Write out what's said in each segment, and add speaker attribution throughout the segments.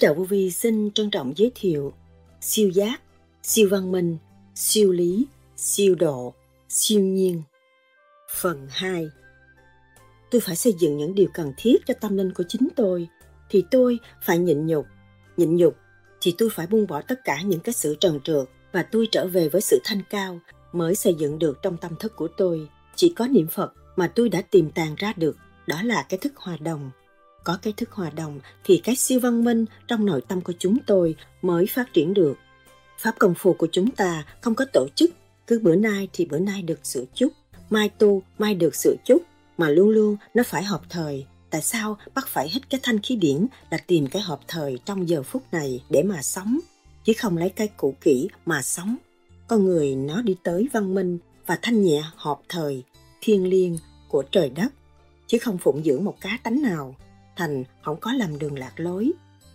Speaker 1: Sư Đạo Vô Vi xin trân trọng giới thiệu siêu giác, siêu văn minh, siêu lý, siêu độ, siêu nhiên. Phần 2 Tôi phải xây dựng những điều cần thiết cho tâm linh của chính tôi, thì tôi phải nhịn nhục. Nhịn nhục thì tôi phải buông bỏ tất cả những cái sự trần trượt và tôi trở về với sự thanh cao mới xây dựng được trong tâm thức của tôi. Chỉ có niệm Phật mà tôi đã tìm tàng ra được, đó là cái thức hòa đồng. Có cái thức hòa đồng thì cái siêu văn minh trong nội tâm của chúng tôi mới phát triển được. Pháp công phu của chúng ta không có tổ chức, cứ bữa nay thì bữa nay được sửa chút, mai tu, mai được sửa chút, mà luôn luôn nó phải hợp thời. Tại sao bắt phải hít cái thanh khí điển là tìm cái hợp thời trong giờ phút này để mà sống, chứ không lấy cái cũ kỹ mà sống. Con người nó đi tới văn minh và thanh nhẹ hợp thời, thiên liêng của trời đất, chứ không phụng dưỡng một cá tánh nào, thành không có làm đường lạc lối,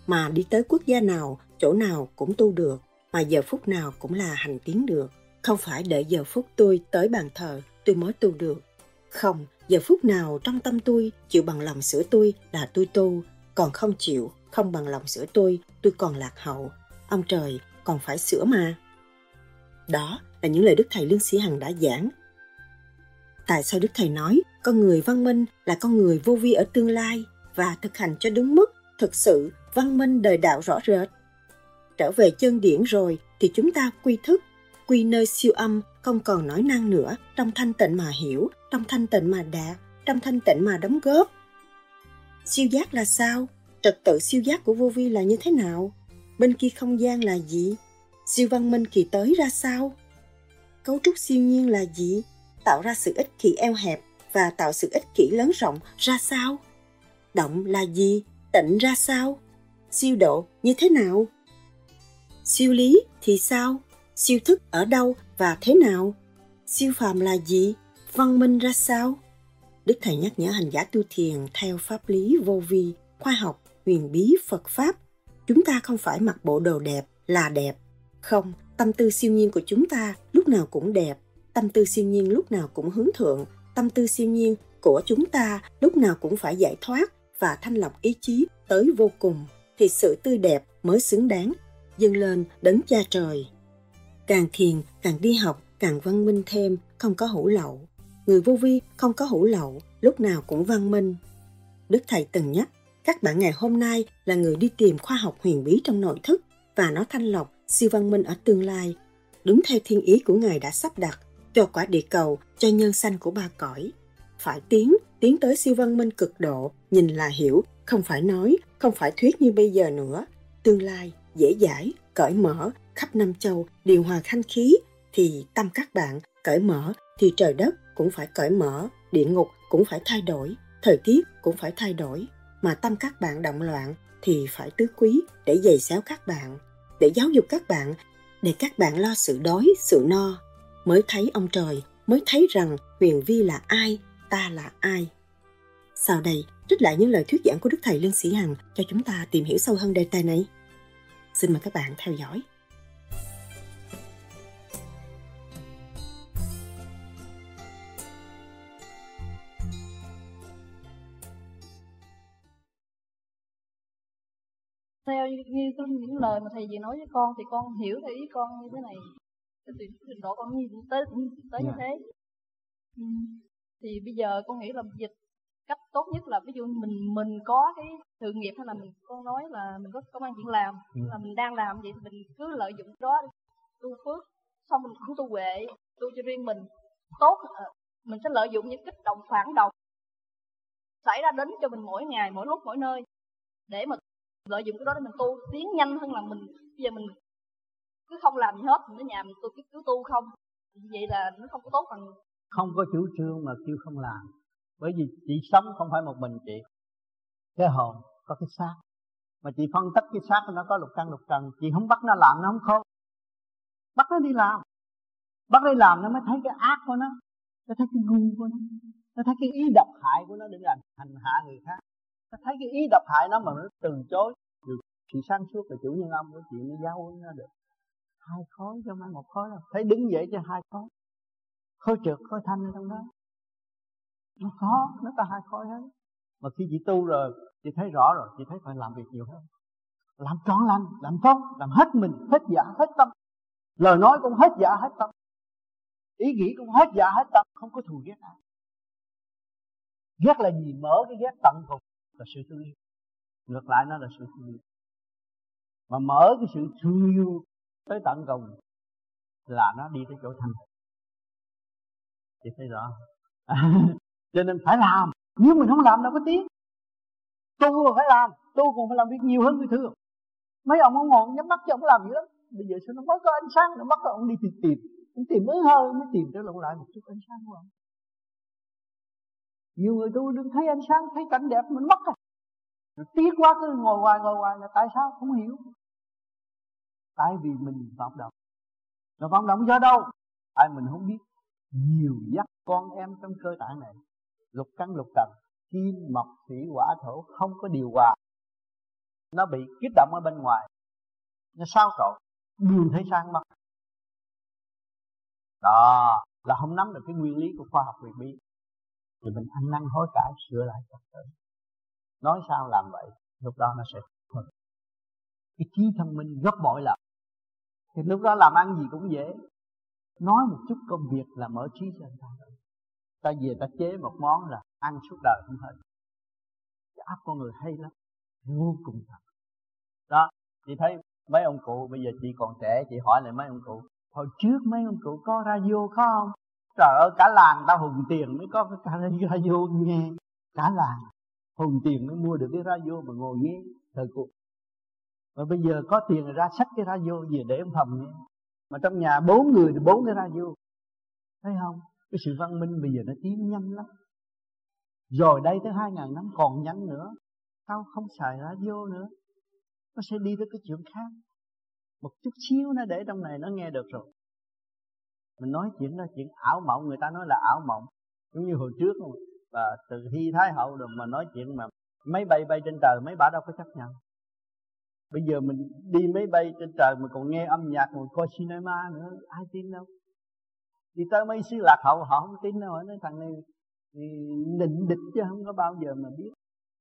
Speaker 1: mà đi tới quốc gia nào, chỗ nào cũng tu được, mà giờ phút nào cũng là hành tiến được. Không phải đợi giờ phút tôi tới bàn thờ tôi mới tu được. Không, giờ phút nào trong tâm tôi chịu bằng lòng sửa tôi là tôi tu, còn không chịu, không bằng lòng sửa tôi, tôi còn lạc hậu. Ông trời còn phải sửa mà. Đó là những lời Đức Thầy Lương Sĩ Hằng đã giảng. Tại sao Đức Thầy nói con người văn minh là con người vô vi ở tương lai và thực hành cho đúng mức, thực sự văn minh đời đạo rõ rệt. Trở về chân điển rồi thì chúng ta quy thức, quy nơi siêu âm không còn nói năng nữa, trong thanh tịnh mà hiểu, trong thanh tịnh mà đạt, trong thanh tịnh mà đóng góp. Siêu giác là sao? Trật tự siêu giác của vô vi là như thế nào? Bên kia không gian là gì? Siêu văn minh kỳ tới ra sao? Cấu trúc siêu nhiên là gì? Tạo ra sự ích kỷ eo hẹp và tạo sự ích kỷ lớn rộng ra sao? Động là gì? Tịnh ra sao? Siêu độ như thế nào? Siêu lý thì sao? Siêu thức ở đâu và thế nào? Siêu phàm là gì? Văn minh ra sao? Đức Thầy nhắc nhở hành giả tu thiền theo pháp lý vô vi, khoa học, huyền bí Phật Pháp. Chúng ta không phải mặc bộ đồ đẹp là đẹp. Không, tâm tư siêu nhiên của chúng ta lúc nào cũng đẹp. Tâm tư siêu nhiên lúc nào cũng hướng thượng. Tâm tư siêu nhiên của chúng ta lúc nào cũng phải giải thoát và thanh lọc ý chí tới vô cùng. Thì sự tươi đẹp mới xứng đáng dâng lên đấng cha trời. Càng thiền, càng đi học, càng văn minh thêm, không có hủ lậu. Người vô vi không có hủ lậu, lúc nào cũng văn minh. Đức Thầy từng nhắc, các bạn ngày hôm nay là người đi tìm khoa học huyền bí trong nội thức và nó thanh lọc siêu văn minh ở tương lai, đúng theo thiên ý của Ngài đã sắp đặt cho quả địa cầu, cho nhân sanh của ba cõi. Phải tiến, tiến tới siêu văn minh cực độ, nhìn là hiểu, không phải nói, không phải thuyết như bây giờ nữa. Tương lai, dễ dãi, cởi mở, khắp năm châu, điều hòa thanh khí, thì tâm các bạn cởi mở thì trời đất cũng phải cởi mở, địa ngục cũng phải thay đổi, thời tiết cũng phải thay đổi. Mà tâm các bạn động loạn thì phải tứ quý để giày xéo các bạn, để giáo dục các bạn, để các bạn lo sự đói, sự no. Mới thấy ông trời, mới thấy rằng huyền vi là ai, ta là ai. Sau đây, trích lại những lời thuyết giảng của Đức Thầy Lương Sĩ Hằng cho chúng ta tìm hiểu sâu hơn đề tài này. Xin mời các bạn theo dõi.
Speaker 2: theo như, như những lời mà thầy gì nói với con thì con hiểu theo ý con như thế này từ trình độ con như tới tới như dạ. thế ừ. thì bây giờ con nghĩ là dịch cách tốt nhất là ví dụ mình mình có cái sự nghiệp hay là mình con nói là mình có công an chuyện làm ừ. là mình đang làm vậy thì mình cứ lợi dụng đó tu phước xong mình cũng tu huệ tu cho riêng mình. Tốt ờ, mình sẽ lợi dụng những kích động phản động xảy ra đến cho mình mỗi ngày mỗi lúc mỗi nơi để mà lợi dụng cái đó để mình tu. Tiến nhanh hơn là mình bây giờ mình cứ không làm gì hết mình ở nhà mình tu cứ, cứ tu không. Vậy là nó không có tốt bằng
Speaker 3: không có chủ trương mà kêu không làm bởi vì chị sống không phải một mình chị. Cái hồn có cái xác. Mà chị phân tích cái xác nó có lục căn, lục trần. Chị không bắt nó làm, nó không khôn bắt nó đi làm. Bắt nó đi làm nó mới thấy cái ác của nó. Nó thấy cái ngu của nó. Nó thấy cái ý độc hại của nó để làm hành hạ người khác. Nó thấy cái ý độc hại nó mà nó từ chối. Được sự sáng suốt là chủ nhân âm của chị mới giáo huấn nó được. Hai khối cho mấy một khối đâu. Thấy đứng dậy cho hai khối. Khối trượt, khối thanh ở trong đó nó khó nó có hai khối hết mà khi chị tu rồi chị thấy rõ rồi chị thấy phải làm việc nhiều hơn. Làm trọn lành làm tốt làm hết mình hết dạ hết tâm. Lời nói cũng hết dạ hết tâm. Ý nghĩ cũng hết dạ hết tâm. Không có thù ghét ai. Ghét là gì? Mở cái ghét tận cùng là sự thương yêu. Ngược lại nó là sự thương yêu. Mà mở cái sự thương yêu tới tận cùng là nó đi tới chỗ thanh thì thấy rõ cho nên phải làm. Nếu mình không làm đâu có tiếng. Tu còn phải làm. Tu còn phải làm việc nhiều hơn người thường. Mấy ông ông ngồi nhắm mắt cho ông làm gì lắm. Bây giờ sao nó mới có ánh sáng, nó mất ông đi tìm tìm. Ông tìm mới hơi, mới tìm trở lại một chút ánh sáng của ông. Nhiều người tu đừng thấy ánh sáng, thấy cảnh đẹp, mình mất rồi. Tiếc quá, cứ ngồi hoài ngồi hoài là tại sao? Không hiểu. Tại vì mình vọng động. Nó vọng động do đâu? Tại mình không biết. Nhiều dắt con em trong cơ tạng này lục căn, lục trần, kim, mộc, thủy, hỏa, thổ, không có điều hòa. Nó bị kích động ở bên ngoài. Nó sao trộn. Đường thấy sang mặt đó, là không nắm được cái nguyên lý của khoa học quyền bí. Thì mình ăn năn hối cải, sửa lại trật tự nói sao làm vậy, lúc đó nó sẽ thôi cái trí thông minh gấp bội lần thì lúc đó làm ăn gì cũng dễ. Nói một chút công việc là mở trí cho người ta ta về ta chế một món là ăn suốt đời không hết. Cái áp con người hay lắm, vô cùng thật. Đó, chị thấy mấy ông cụ, bây giờ chị còn trẻ, chị hỏi lại mấy ông cụ, hồi trước mấy ông cụ có radio có không? Trời ơi, cả làng tao hùng tiền mới có cái radio nghe. Cả làng hùng tiền mới mua được cái radio mà ngồi nghe thời cuộc. Mà bây giờ có tiền ra sách cái radio về để ông thầm nghe. Mà trong nhà bốn người thì bốn cái radio. Thấy không? Cái sự văn minh bây giờ nó tiến nhanh lắm. Rồi đây tới 2.000 năm còn nhanh nữa. Tao không xài radio nữa. Nó sẽ đi tới cái chuyện khác. Một chút xíu nó để trong này nó nghe được rồi. Mình nói chuyện đó, chuyện ảo mộng, người ta nói là ảo mộng. Giống như hồi trước và à, từ khi thái hậu rồi mà nói chuyện mà máy bay bay trên trời, mấy bà đâu có chấp nhận. Bây giờ mình đi máy bay trên trời mà còn nghe âm nhạc còn coi cinema nữa, ai tin đâu? Đi tới mấy xứ lạc hậu họ không tin đâu họ nói thằng này định địch chứ không có bao giờ mà biết.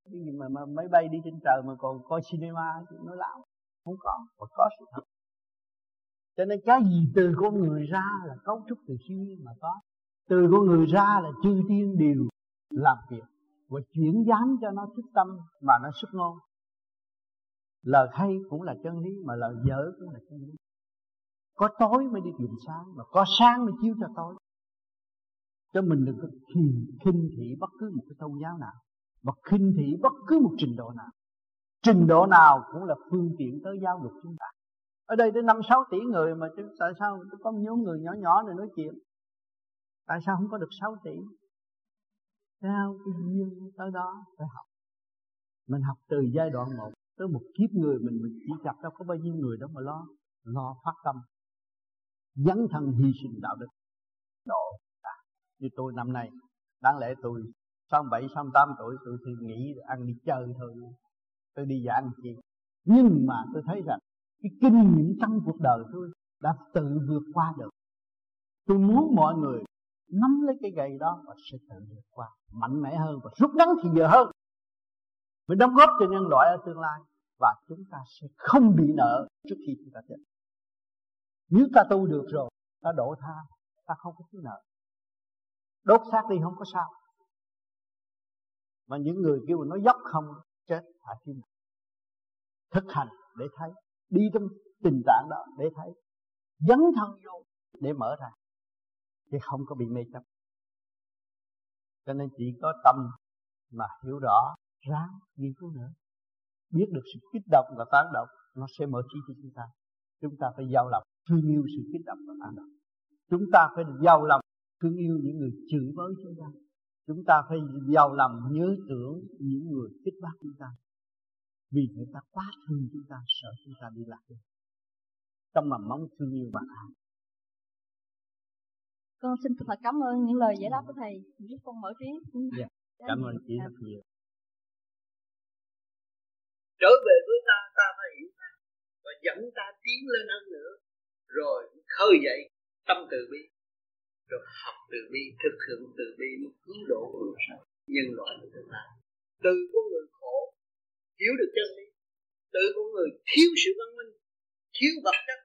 Speaker 3: Cái gì mà, mà máy bay đi trên trời mà còn coi cinema thì nó lão không có mà có sự thật. Cho nên cái gì từ con người ra là cấu trúc từ siêu nhiên mà có. Từ con người ra là chư thiên đều làm việc và chuyển dám cho nó thức tâm mà nó xuất ngôn lời hay cũng là chân lý mà lời dở cũng là chân lý có tối mới đi tìm sáng mà có sáng mới chiếu cho tối. Cho mình đừng có khinh, khinh thị bất cứ một cái tôn giáo nào và khinh thị bất cứ một trình độ nào. Trình độ nào cũng là phương tiện tới giáo dục chúng ta. Ở đây tới năm sáu tỷ người mà chứ tại sao có một nhóm người nhỏ nhỏ này nói chuyện? Tại sao không có được 6 tỷ? Sao cái duyên tới đó phải học? Mình học từ giai đoạn một tới một kiếp người mình mình chỉ gặp đâu có bao nhiêu người đó mà lo lo phát tâm dấn thân hy sinh đạo đức. Độ như tôi năm nay. Đáng lẽ tôi sáu bảy, sáu tám tuổi, tôi thì nghĩ ăn đi chơi thôi. Tôi đi giảng chi. Nhưng mà tôi thấy rằng, cái kinh nghiệm trong cuộc đời tôi đã tự vượt qua được. Tôi muốn mọi người nắm lấy cái gậy đó và sẽ tự vượt qua. Mạnh mẽ hơn và rút ngắn thì giờ hơn. Mới đóng góp cho nhân loại ở tương lai. Và chúng ta sẽ không bị nợ trước khi chúng ta chết nếu ta tu được rồi, ta độ tha, ta không có thứ nợ. Đốt xác đi không có sao. Mà những người kêu nó dốc không chết phải tim thực hành để thấy, đi trong tình trạng đó để thấy. Dấn thân vô để mở ra, thì không có bị mê chấp. Cho nên chỉ có tâm mà hiểu rõ, ráng nghiên cứu nữa. Biết được sự kích động và tán động nó sẽ mở trí cho chúng ta. Chúng ta phải giao lòng thương yêu sự kích động và tán động chúng ta phải giao lòng thương yêu những người chửi bới chúng ta. Chúng ta phải giàu lòng nhớ tưởng những người kích bác chúng ta. Vì người ta quá thương chúng ta sợ chúng ta đi lạc đi trong mầm móng thương yêu bạn. Ai
Speaker 2: con xin thật cảm ơn những lời giải đáp của thầy. Giúp con mở trí.
Speaker 3: Yeah. cảm ơn chị rất nhiều.
Speaker 4: Trở về với ta ta phải hiểu ta và dẫn ta tiến lên hơn nữa rồi, khơi dậy tâm từ bi. Rồi học từ bi, thực hiện từ bi mới cứu độ người sống nhân loại của chúng ta từ con người khổ, hiểu được chân lý.
Speaker 3: Từ con người thiếu sự văn minh, thiếu vật chất,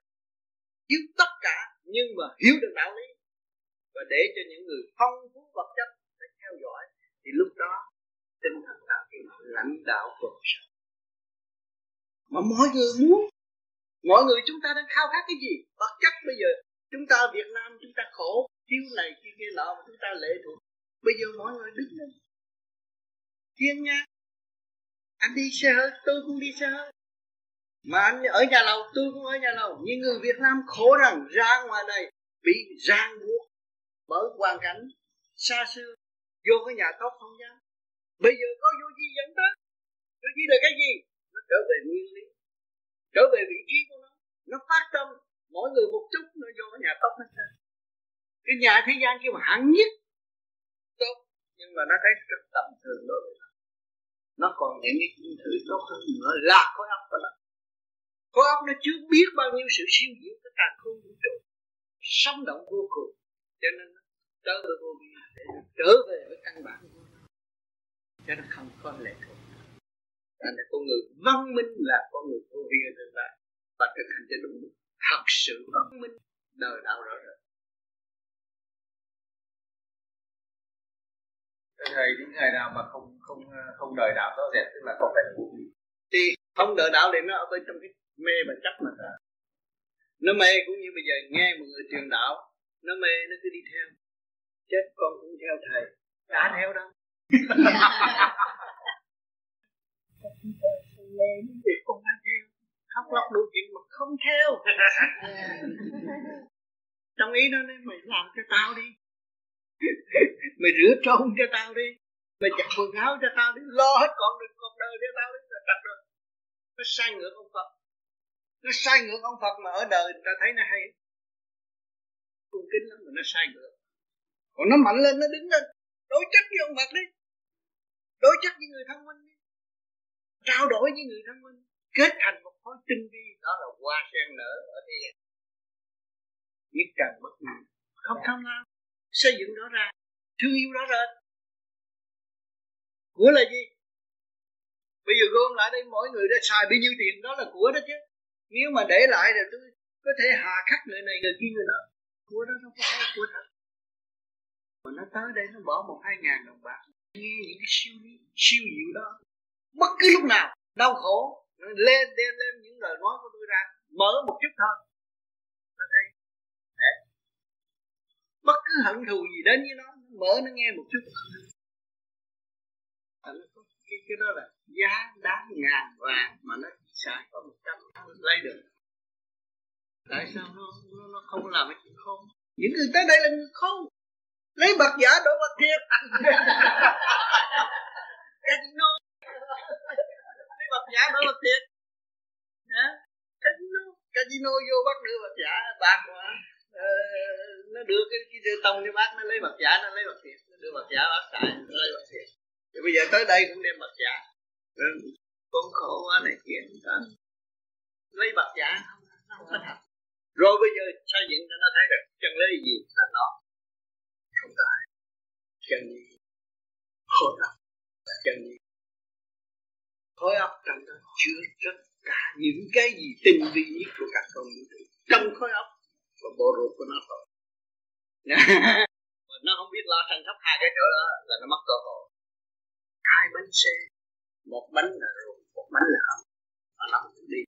Speaker 3: thiếu tất cả nhưng mà hiểu được đạo lý. Và để cho những người phong phú vật chất để theo dõi, thì lúc đó tinh thần đạo hiệp lãnh đạo cuộc sống mà mọi người muốn mọi người chúng ta đang khao khát cái gì? Vật chất bây giờ chúng ta Việt Nam chúng ta khổ, thiếu này kia kia nọ, mà chúng ta lệ thuộc. Bây giờ mọi người đứng lên. Thiên nha. Anh đi xe hơi, tôi cũng đi xe hơi. Mà anh ở nhà lầu, tôi cũng ở nhà lầu. Nhưng người Việt Nam khổ rằng ra ngoài này bị ràng buộc bởi hoàn cảnh xa xưa. Vô cái nhà tốt không dám. Bây giờ có vô gì dẫn tới. Vô gì là cái gì? Nó trở về nguyên lý trở về vị trí của nó nó phát tâm, mỗi người một chút, nó vô nhà tốt hết trơn. Cái nhà thế gian kêu mà hạng nhất, tốt, nhưng mà nó thấy rất tầm thường đối với nó. Nó còn những cái thứ tốt hơn nữa là khối óc của nó. Khối óc nó chưa biết bao nhiêu sự siêu diệu cái càng không vũ trụ. Sống động vô cùng, cho nên nó trở về vô vi để trở về với căn bản của nó. Cho nó không có lệ thuộc thành là con người văn minh là con người vô vi ở tương lai và thực hành cho đúng thật sự văn minh đời đạo rõ rệt.
Speaker 5: Thầy những ngày nào mà không không không đời đạo rõ rệt tức là không phải vô vi
Speaker 3: thì không đợi đạo thì nó ở bên trong cái mê và chấp mà. Thôi nó mê cũng như bây giờ nghe một người truyền đạo nó mê nó cứ đi theo. Chết con cũng theo thầy. Đã theo đâu lên thì con đã theo khóc lóc đủ chuyện mà không theo. Trong ý nó nói mày làm cho tao đi. Mày rửa trôn cho tao đi. Mày chặt quần áo cho tao đi. Lo hết con được cuộc đời cho tao đi. Là tập rồi. Nó sai ngược ông Phật. Nó sai ngược ông Phật mà ở đời người ta thấy nó hay. Cung kính lắm mà nó sai ngược còn nó mạnh lên nó đứng lên. Đối chất với ông Phật đi. Đối chất với người thông minh đi trao đổi với người thông minh kết thành một khối tinh vi. Đó là hoa sen nở ở thế gian. Nhất trần bất ngờ. Không tham lam. Xây dựng rõ ràng thương yêu rõ rệt của là gì? Bây giờ gom lại đây mỗi người đã xài bao nhiêu tiền đó là của đó chứ. Nếu mà để lại rồi tôi có thể hà khắc người này người kia người nọ. Của đó nó có phải của thật. Mà nó tới đây nó bỏ một hai ngàn đồng bạc. Nghe những cái siêu siêu diệu đó bất cứ lúc nào đau khổ lên đem lên những lời nói của tôi ra mở một chút thôi. Nó thấy bất cứ hận thù gì đến với nó mở nó nghe một chút. Cái, cái đó là giá đáng ngàn vàng mà nó chỉ xài có một trăm lấy được. Tại sao nó, nó, nó không làm cái chuyện không những người tới đây là người không lấy bạc giả đổi bạc thiệt. lấy bạc giả đổi bạc thiệt. Hả? Casino casino vô bắt đưa bạc giả bạc mà. Ờ, nó đưa cái cái đưa tông cái bác nó lấy bạc giả nó lấy bạc thiệt. Nó đưa bạc giả bác xài nó lấy bạc thiệt. Thì bây giờ tới đây cũng đem bạc giả con khổ quá này kia lấy bạc giả không không có thật. Rồi bây giờ xây dựng cho nó thấy được chân lý gì là nó. Không phải chân lý. Óc là chân lý khối óc trong đó chứa tất cả những cái gì tinh vi nhất của các con vũ trụ trong khối óc và bộ ruột của nó thôi nó không biết lo săn sóc hai cái chỗ đó là nó mất cơ hội. Hai bánh xe. Một bánh là ruột một bánh là hầm. Mà nó không đi.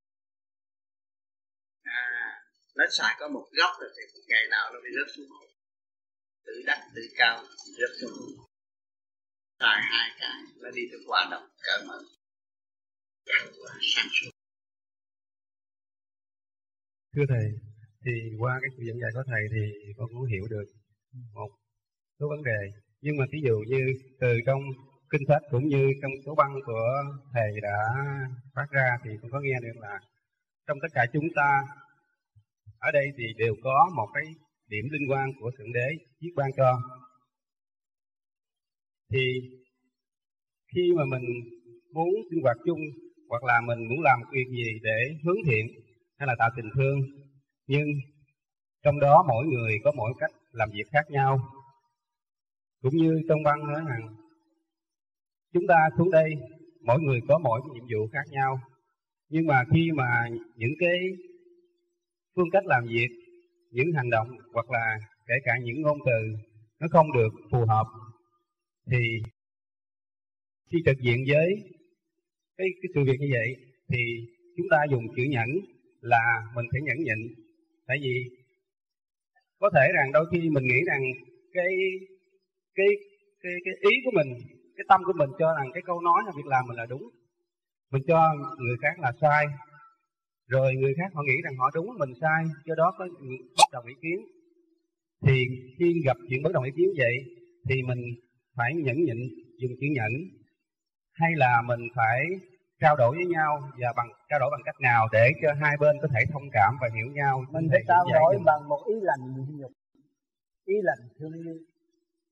Speaker 3: À nó xài có một góc rồi thì ngày nào nó bị rớt xuống hồ tự đắc tự cao rớt xuống hồ xài hai cái nó đi được quả độc cỡ mở quả sáng suốt
Speaker 6: thưa thầy, thì qua cái chuyện dạy của thầy thì con cũng hiểu được một số vấn đề. Nhưng mà ví dụ như từ trong kinh sách cũng như trong số băng của thầy đã phát ra thì con có nghe được là trong tất cả chúng ta, ở đây thì đều có một cái điểm liên quan của thượng đế chiếc ban cho. Thì khi mà mình muốn sinh hoạt chung hoặc là mình muốn làm việc gì để hướng thiện hay là tạo tình thương. Nhưng trong đó mỗi người có mỗi cách làm việc khác nhau. Cũng như trong văn nói rằng, chúng ta xuống đây, mỗi người có mỗi nhiệm vụ khác nhau. Nhưng mà khi mà những cái phương cách làm việc, những hành động hoặc là kể cả những ngôn từ nó không được phù hợp, thì khi trực diện với cái, cái sự việc như vậy thì chúng ta dùng chữ nhẫn là mình phải nhẫn nhịn. Tại vì có thể rằng đôi khi mình nghĩ rằng cái cái cái cái ý của mình cái tâm của mình cho rằng cái câu nói hay việc làm mình là đúng. Mình cho người khác là sai. Rồi người khác họ nghĩ rằng họ đúng mình sai do đó có bất đồng ý kiến. Thì khi gặp chuyện bất đồng ý kiến vậy thì mình phải nhẫn nhịn dùng chữ nhẫn hay là mình phải trao đổi với nhau và bằng trao đổi bằng cách nào để cho hai bên có thể thông cảm và hiểu nhau.
Speaker 3: Mình phải trao đổi bằng một ý lành nhịn nhục ý lành thương yêu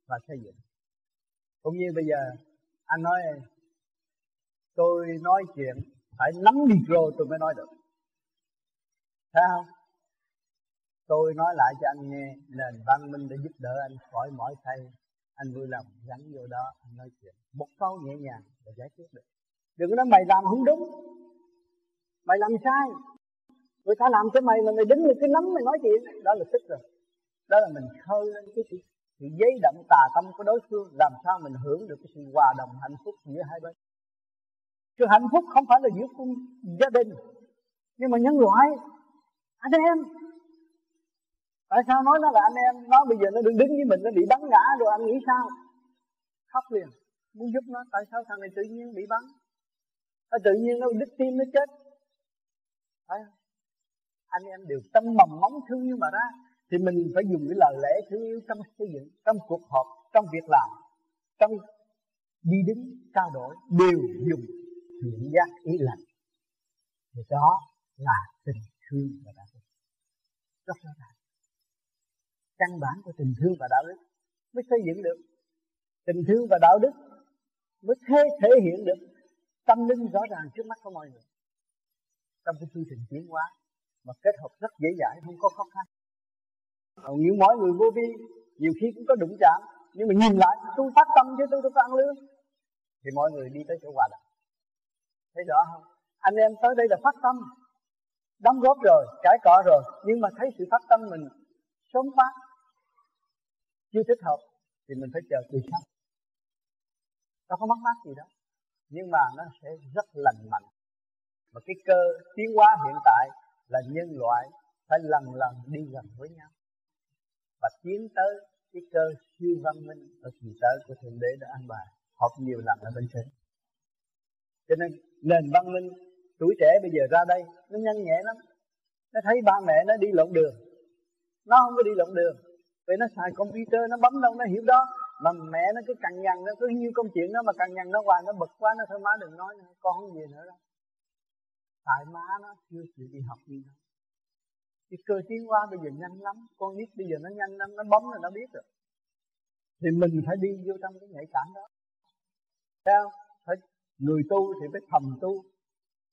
Speaker 3: và xây dựng. Cũng như bây giờ anh nói tôi nói chuyện phải nắm micro tôi mới nói được. Thấy không? Tôi nói lại cho anh nghe nền văn minh để giúp đỡ anh khỏi mỏi thay. Anh vui lòng gắn vô đó anh nói chuyện một câu nhẹ nhàng là giải quyết được đừng có nói mày làm không đúng. Mày làm sai. Người ta làm cho mày mà mày đứng lên cái nắm mày nói chuyện đó là tức rồi. Đó là mình khơi lên cái sự, sự giấy đậm tà tâm của đối phương làm sao mình hưởng được cái sự hòa đồng hạnh phúc giữa hai bên. Sự hạnh phúc không phải là giữa cung gia đình nhưng mà nhân loại anh em. Tại sao nói nó là anh em? Nó bây giờ nó đứng đứng với mình nó bị bắn ngã rồi anh nghĩ sao? Khóc liền. Muốn giúp nó tại sao thằng này tự nhiên bị bắn? Nó tự nhiên nó đứt tim nó chết. Phải không? Anh em đều tâm mầm móng thương yêu mà ra. Thì mình phải dùng cái lời lẽ thương yêu trong xây dựng, trong cuộc họp, trong việc làm, trong đi đứng, trao đổi đều dùng thiện giác, ý lành. Thì đó là tình thương và đạo đức. Rất rõ ràng. Căn bản của tình thương và đạo đức mới xây dựng được. Tình thương và đạo đức mới thể thể hiện được tâm linh rõ ràng trước mắt của mọi người. Trong cái chương trình tiến hóa, mà kết hợp rất dễ dãi, không có khó khăn. Còn những mọi người vô vi, nhiều khi cũng có đụng chạm, nhưng mà nhìn lại, tôi phát tâm chứ, tôi đâu có ăn lương. Thì mọi người đi tới chỗ hòa đồng. Thấy rõ không? Anh em tới đây là phát tâm. Đóng góp rồi, cải cọ rồi, nhưng mà thấy sự phát tâm mình sớm phát chưa thích hợp, thì mình phải chờ từ sau. Nó có mất mát gì đó nhưng mà nó sẽ rất lành mạnh. Và cái cơ, tiến hóa hiện tại là nhân loại phải lần lần đi gần với nhau. Và tiến tới cái cơ siêu văn minh ở kỳ tới của thượng đế đã an bài. Họp nhiều lần ở bên trên. Cho nên nền văn minh tuổi trẻ bây giờ ra đây, nó nhanh nhẹ lắm. Nó thấy ba mẹ nó đi lộn đường. Nó không có đi lộn đường. Vì nó xài computer, nó bấm đâu, nó hiểu đó mà mẹ nó cứ cằn nhằn nó cứ nhiêu công chuyện đó mà cằn nhằn nó hoài, nó bực quá, nó thôi má đừng nói nữa, con không gì nữa đâu. Tại má nó chưa chịu đi học đi đâu. Cái cơ tiến hóa bây giờ nhanh lắm, con biết bây giờ nó nhanh lắm, nó bấm là nó biết rồi. Thì mình phải đi vô trong cái nhạy cảm đó. Sao phải, người tu thì phải thầm tu.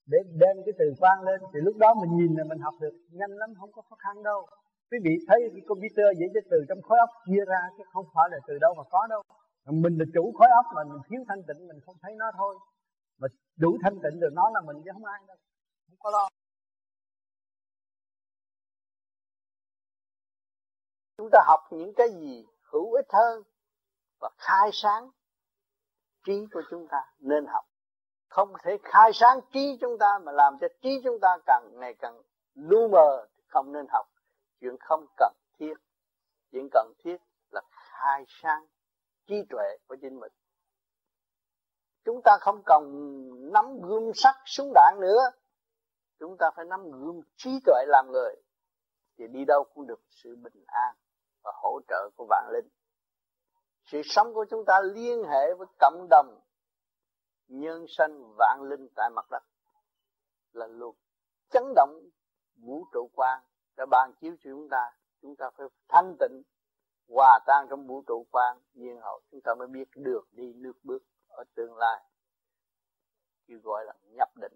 Speaker 3: Để đem cái từ quan lên, thì lúc đó mình nhìn là mình học được. Nhanh lắm, không có khó khăn đâu quý vị thấy cái computer vậy cái từ trong khối óc chia ra chứ không phải là từ đâu mà có đâu. Mình là chủ khối óc mà mình thiếu thanh tịnh, mình không thấy nó thôi. Mà đủ thanh tịnh được nó là mình chứ không ai đâu. Không có lo. Chúng ta học những cái gì hữu ích hơn và khai sáng trí của chúng ta nên học. Không thể khai sáng trí chúng ta mà làm cho trí chúng ta càng ngày càng lu mờ không nên học chuyện không cần thiết. Chuyện cần thiết là khai sáng trí tuệ của chính mình. Chúng ta không cần nắm gươm sắt súng đạn nữa. Chúng ta phải nắm gươm trí tuệ làm người. Thì đi đâu cũng được sự bình an và hỗ trợ của vạn linh. Sự sống của chúng ta liên hệ với cộng đồng nhân sanh vạn linh tại mặt đất là luật chấn động vũ trụ quan đã ban chiếu cho chúng ta chúng ta phải thanh tịnh, hòa tan trong vũ trụ quan nhiên hậu. Chúng ta mới biết được đi nước bước ở tương lai. Kêu gọi là nhập định.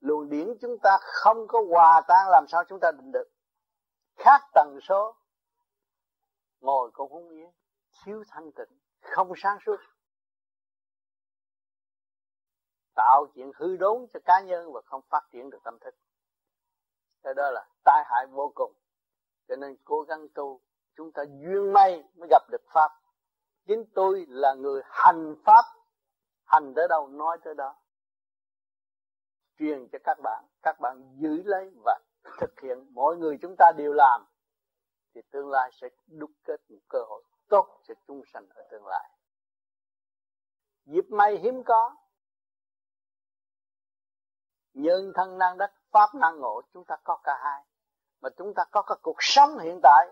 Speaker 3: Luồng điển chúng ta không có hòa tan, làm sao chúng ta định được? Khác tần số. Ngồi cũng không yên. Thiếu thanh tịnh. Không sáng suốt. Tạo chuyện hư đốn cho cá nhân và không phát triển được tâm thức cái đó là tai hại vô cùng. Cho nên cố gắng tu, chúng ta duyên may mới gặp được pháp. Chính tôi là người hành pháp. Hành tới đâu, nói tới đó. Truyền cho các bạn các bạn giữ lấy và thực hiện. Mỗi người chúng ta đều làm, thì tương lai sẽ đúc kết một cơ hội tốt cho chúng sanh ở tương lai. Dịp may hiếm có, nhân thân năng đất pháp năng ngộ, chúng ta có cả hai. Mà chúng ta có cái cuộc sống hiện tại,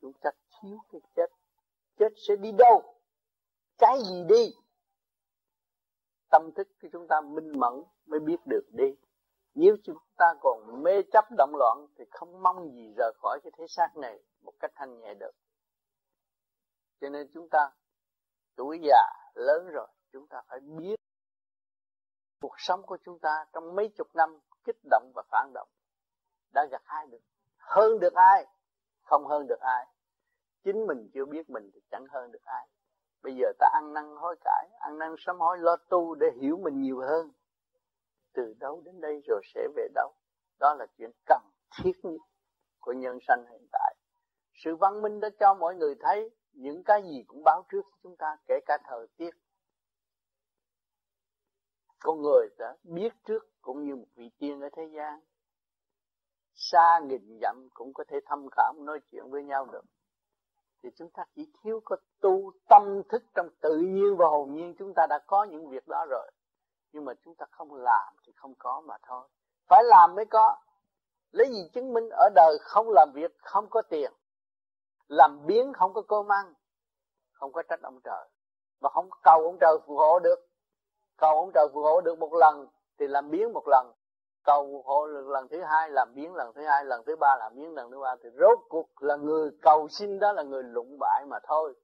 Speaker 3: chúng ta thiếu cái chết. Chết sẽ đi đâu? Cái gì đi? Tâm thức của chúng ta minh mẫn mới biết được đi. Nếu chúng ta còn mê chấp động loạn, thì không mong gì rời khỏi cái thế xác này một cách thanh nhẹ được. Cho nên chúng ta, tuổi già, lớn rồi, chúng ta phải biết cuộc sống của chúng ta trong mấy chục năm kích động và phản động, đã gặt hai được. Hơn được ai, không hơn được ai. Chính mình chưa biết mình thì chẳng hơn được ai. Bây giờ ta ăn năn hối cải, ăn năn sám hối, lo tu để hiểu mình nhiều hơn. Từ đâu đến đây rồi sẽ về đâu? Đó là chuyện cần thiết nhất của nhân sanh hiện tại. Sự văn minh đã cho mọi người thấy những cái gì cũng báo trước chúng ta, kể cả thời tiết. Con người đã biết trước cũng như một vị tiên ở thế gian. Xa nghìn dặm cũng có thể thăm khảo nói chuyện với nhau được. Thì chúng ta chỉ thiếu có tu tâm thức trong tự nhiên và hồn nhiên. Chúng ta đã có những việc đó rồi. Nhưng mà chúng ta không làm thì không có mà thôi. Phải làm mới có. Lấy gì chứng minh ở đời không làm việc, không có tiền? Làm biến không có cơm ăn không có trách ông trời. Mà không cầu ông trời phù hộ được. Cầu ông trời phù hộ được một lần thì làm biến một lần, cầu hộ lần thứ hai, làm biến lần thứ hai, lần thứ ba, làm biến lần thứ ba. Thì rốt cuộc là người cầu xin đó là người lụng bại mà thôi.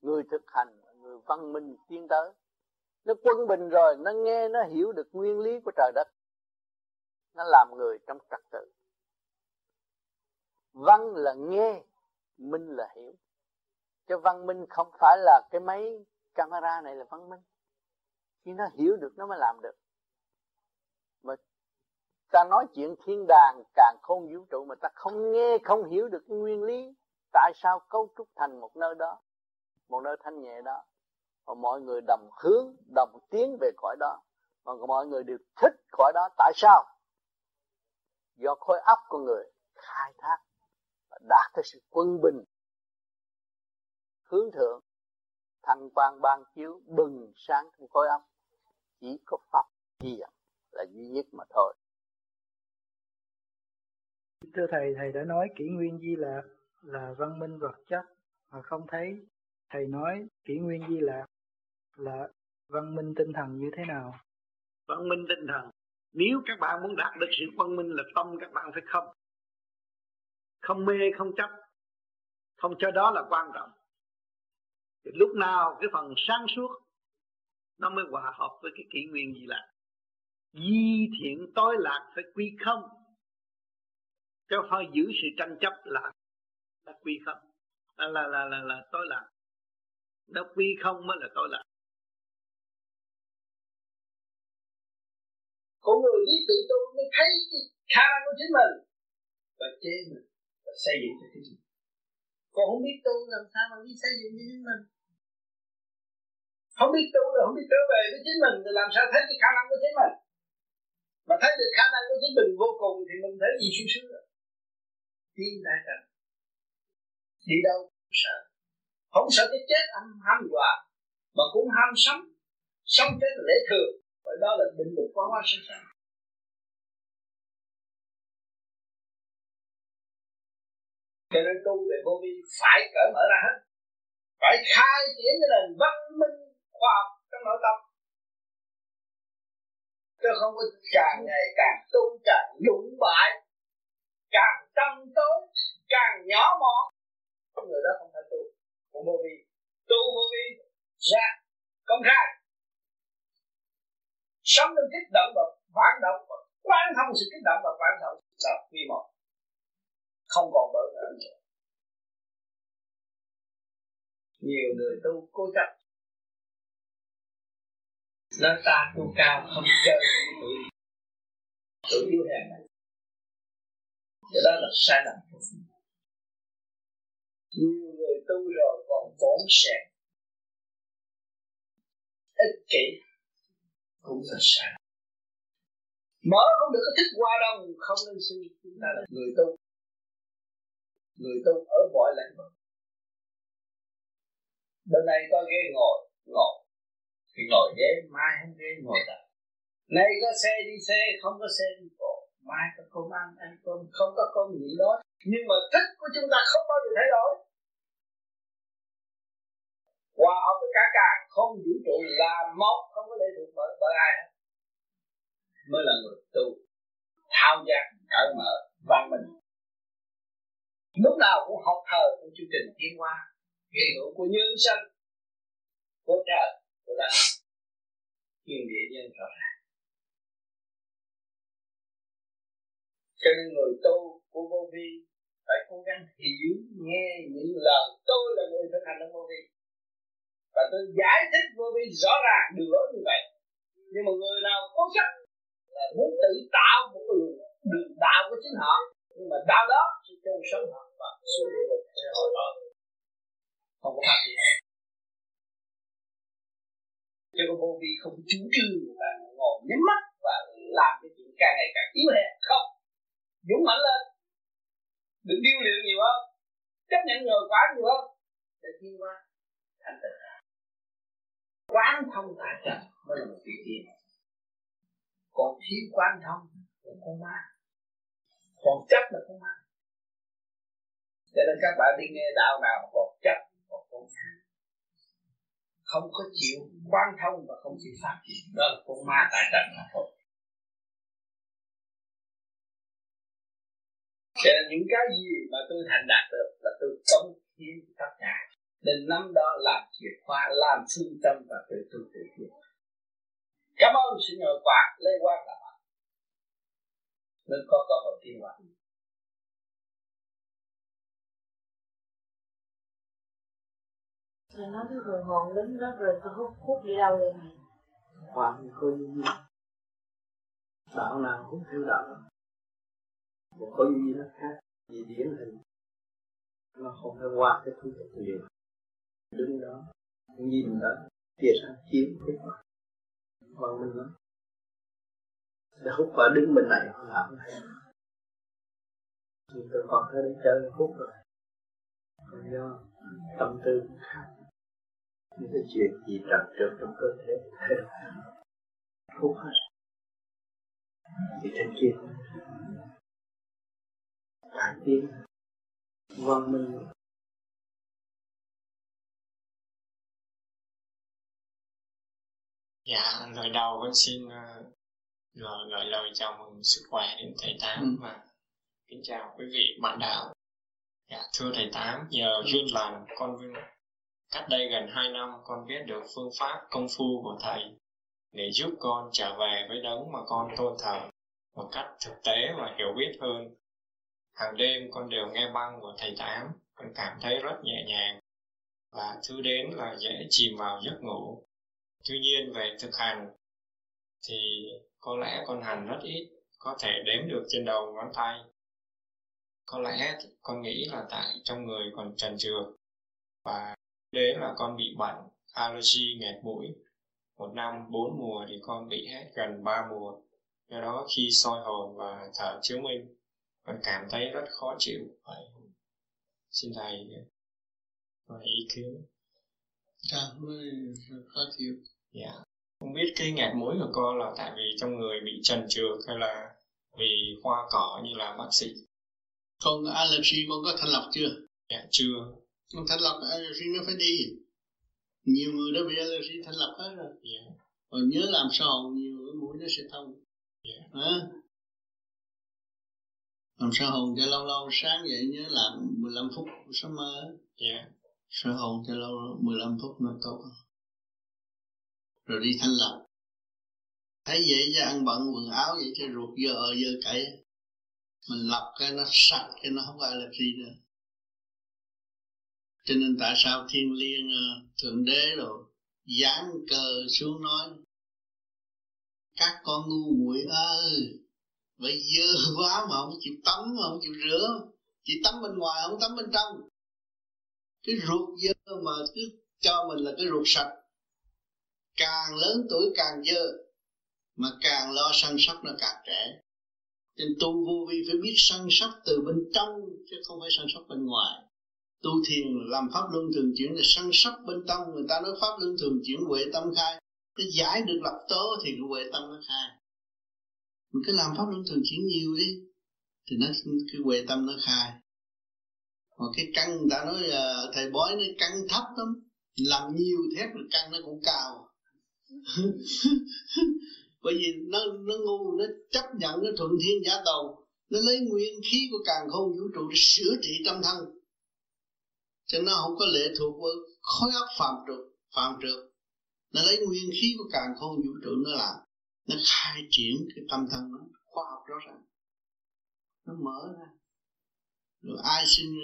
Speaker 3: Người thực hành, người văn minh tiến tới. Nó quân bình rồi, nó nghe, nó hiểu được nguyên lý của trời đất. Nó làm người trong trật tự. Văn là nghe, minh là hiểu. Cho văn minh không phải là cái máy camera này là văn minh. Khi nó hiểu được, nó mới làm được mà ta nói chuyện thiên đàng càng khôn vũ trụ mà ta không nghe, không hiểu được cái nguyên lý tại sao cấu trúc thành một nơi đó, một nơi thanh nhẹ đó. Và mọi người đồng hướng, đồng tiến về cõi đó. Mà mọi người đều thích cõi đó. Tại sao? Do khối óc của người khai thác và đạt tới sự quân bình, hướng thượng thanh quang ban chiếu, bừng sáng trong khối óc. Chỉ có pháp gì là duy nhất mà thôi.
Speaker 7: Thưa thầy thầy đã nói kỷ nguyên di lạc là văn minh vật chất mà không thấy. Thầy nói kỷ nguyên di lạc là văn minh tinh thần như thế nào?
Speaker 3: Văn minh tinh thần. Nếu các bạn muốn đạt được sự văn minh là tâm các bạn phải không? Không mê không chấp. Không cho đó là quan trọng. Thì lúc nào cái phần sáng suốt nó mới hòa hợp với cái kỷ nguyên gì là di thiện tối lạc phải quy không? Chứ phải giữ sự tranh chấp là là quy không? Là là là là, là tối lạc. Nó quy không mới là tối lạc.
Speaker 8: Con người biết tự tu mới thấy cái khả năng của chính mình. Và chế mình và xây dựng cho chính mình. Còn không biết tu làm sao mà biết xây dựng cho chính mình. Không biết tu là không biết trở về với chính mình thì làm sao thấy cái khả năng của chính mình? Mà thấy được khả năng của chính mình vô cùng thì mình thấy gì sung sướng rồi tiến đại thành đi đâu không sợ. Không sợ cái chết âm ham dọa mà cũng ham sống sống chết là lễ thường. Và đó là định luật quá hóa sinh sanh. Cho nên tu về vô vi phải cởi mở ra hết. Phải khai triển cái nền văn minh khoa học trong nội tâm chứ không có càng ngày càng tu càng lũng bại. Càng tâm tối, càng nhỏ mọn. Người đó không thể tu. Của vô vi. Tu vô vi, ra, công khai. Sống trong kích động và phản động. Và quan thông sự kích động và phản động. Là quy một. Không còn bỡ ngỡ nữa. Nhiều người tu cố chấp nó ta tu cao không chơi tuổi tuổi yếu hèn này. Cái đó là sai lầm nhiều người tu rồi còn bổn sẹn ích kỷ cũng là sai. Mở không được thích qua đâu, không nên suy. Chúng ta là người tu. Người tu ở mọi lĩnh vực. Bên này có ghế ngồi ngồi thì ngồi ghế mai không ghế ngồi tập nay có xe đi xe không có xe đi bộ. Mai có cơm ăn ăn cơm không có cơm gì đó nhưng mà thích của chúng ta không bao giờ thay đổi. Hòa hợp với cả càng không vũ trụ là một không có lệ thuộc bởi bởi ai hết. Mới là người tu thao giác cởi mở văn minh. Lúc nào cũng học thờ của chương trình tiến hóa hiện hữu của nhân sanh của trời của đất thiên địa nhân rõ ràng cho nên người tu của vô vi phải cố gắng hiểu nghe những lời tôi là người thực hành trong vô vi. Và tôi giải thích vô vi rõ ràng đường lối như vậy. Nhưng mà người nào cố chấp là muốn tự tạo một cái đường, đường đạo của chính họ. Nhưng mà đạo đó sẽ chôn sống họ và xuống địa ngục sẽ hồi đó. Không có phát triển cho con vô vi không chú trương và ngồi nhắm mắt và làm cái chuyện càng ngày càng yếu hèn. Không. Dũng mạnh lên. Đừng điêu luyện nhiều hơn. Chấp nhận người quá nhiều hơn. Để tiến qua thành tựu. Quán thông tại trần mới là một vị tiên còn thiếu quán thông là con ma. Còn chấp là con ma. Cho nên các bạn đi nghe đạo nào còn chấp còn con ma không có chịu quan thông và không chịu phát triển. Đó là con ma tại trận mà thôi. Cho nên những cái gì mà tôi thành đạt được là tôi cống hiến tất cả. Nên năm đó làm chìa khóa, làm phương tâm và tự tu tự thiện. Cảm ơn sự nhờ quả, lê quan là bạn. Nên có cơ hội tiến hóa
Speaker 9: Thầy nói cái người hồn đến đó rồi tôi hút hút đi đâu vậy mày?
Speaker 10: Hoàng như gì? đạo nào cũng theo đạo. Một có gì nó khác vì điển hình. Nó không phải qua cái thứ tục liền đứng đó, nhìn đó chia sang chiếm cái mặt. Văn minh lắm để hút vào đứng bên này, họ làm hay Thì tôi còn thấy đến chơi hút rồi. Còn do tâm tư khác những cái chuyện gì trật trượt trong cơ thể thay đổi hút hết thì trên kia cải tiến văn minh
Speaker 11: Dạ, lời đầu con xin uh, gửi, gửi lời chào mừng sức khỏe đến thầy Tám ừ. và kính chào quý vị bạn đạo. Dạ, thưa thầy Tám, nhờ duyên lành con cách đây gần 2 năm con biết được phương pháp công phu của thầy để giúp con trở về với đấng mà con tôn thờ một cách thực tế và hiểu biết hơn. Hàng đêm con đều nghe băng của thầy Tám, con cảm thấy rất nhẹ nhàng và thứ đến là dễ chìm vào giấc ngủ tuy nhiên về thực hành thì có lẽ con hành rất ít có thể đếm được trên đầu ngón tay có lẽ con nghĩ là tại trong người còn trần trượt và đấy là con bị bệnh allergy nghẹt mũi. Một năm bốn mùa thì con bị hết gần ba mùa. Do đó khi soi hồn và thở chiếu minh con cảm thấy rất khó chịu. Vậy xin thầy có ý kiến.
Speaker 10: Cảm khó chịu.
Speaker 11: Dạ. Không biết cái nghẹt mũi của con là tại vì trong người bị trần trượt hay là vì hoa cỏ như là bác sĩ?
Speaker 10: Con allergy con có thanh lọc chưa?
Speaker 11: Dạ chưa
Speaker 10: con thanh lọc allergy nó phải đi. Nhiều người đã bị allergy thanh lọc hết rồi
Speaker 11: dạ.
Speaker 10: Còn nhớ làm sao nhiều cái mũi nó sẽ thông.
Speaker 11: Dạ.
Speaker 10: À? làm sao hồn cho lâu lâu sáng dậy nhớ làm 15 phút sớm mơ
Speaker 11: dạ.
Speaker 10: Soi hồn cho lâu 15 phút nó tốt rồi đi thanh lọc thấy vậy cho ăn bận quần áo vậy cho ruột dơ dơ cậy. Mình lọc cái nó sạch cái nó không là gì nữa cho nên tại sao thiên Liên ờ, thượng đế rồi giáng cờ xuống nói, các con ngu muội ơi vậy dơ quá mà không chịu tắm, mà không chịu rửa, chỉ tắm bên ngoài, không tắm bên trong. Cái ruột dơ mà cứ cho mình là cái ruột sạch. Càng lớn tuổi càng dơ, mà càng lo săn sóc nó càng trẻ. Nên tu vô vi phải biết săn sóc từ bên trong, chứ không phải săn sóc bên ngoài tu thiền làm pháp luân thường chuyển là săn sóc bên tâm. Người ta nói pháp luân thường chuyển huệ tâm khai. Nó giải được lập tố thì cái huệ tâm nó khai. Mình cứ làm pháp luân thường chuyển nhiều đi, thì nó, cái huệ tâm nó khai. Mà cái căn, người ta nói là thầy bói nó căn thấp lắm. Làm nhiều thép rồi, căn nó cũng cao. Bởi vì nó nó ngu, nó chấp nhận, nó thuận thiên giả đầu nó lấy nguyên khí của càng không vũ trụ để sửa trị tâm thân cho nó không có lệ thuộc với khối óc phạm trượt phạm trượt. Nó lấy nguyên khí của càng không vũ trụ nó làm. Nó khai triển cái tâm thần nó khoa học rõ ràng. Nó mở ra. Rồi ai sinh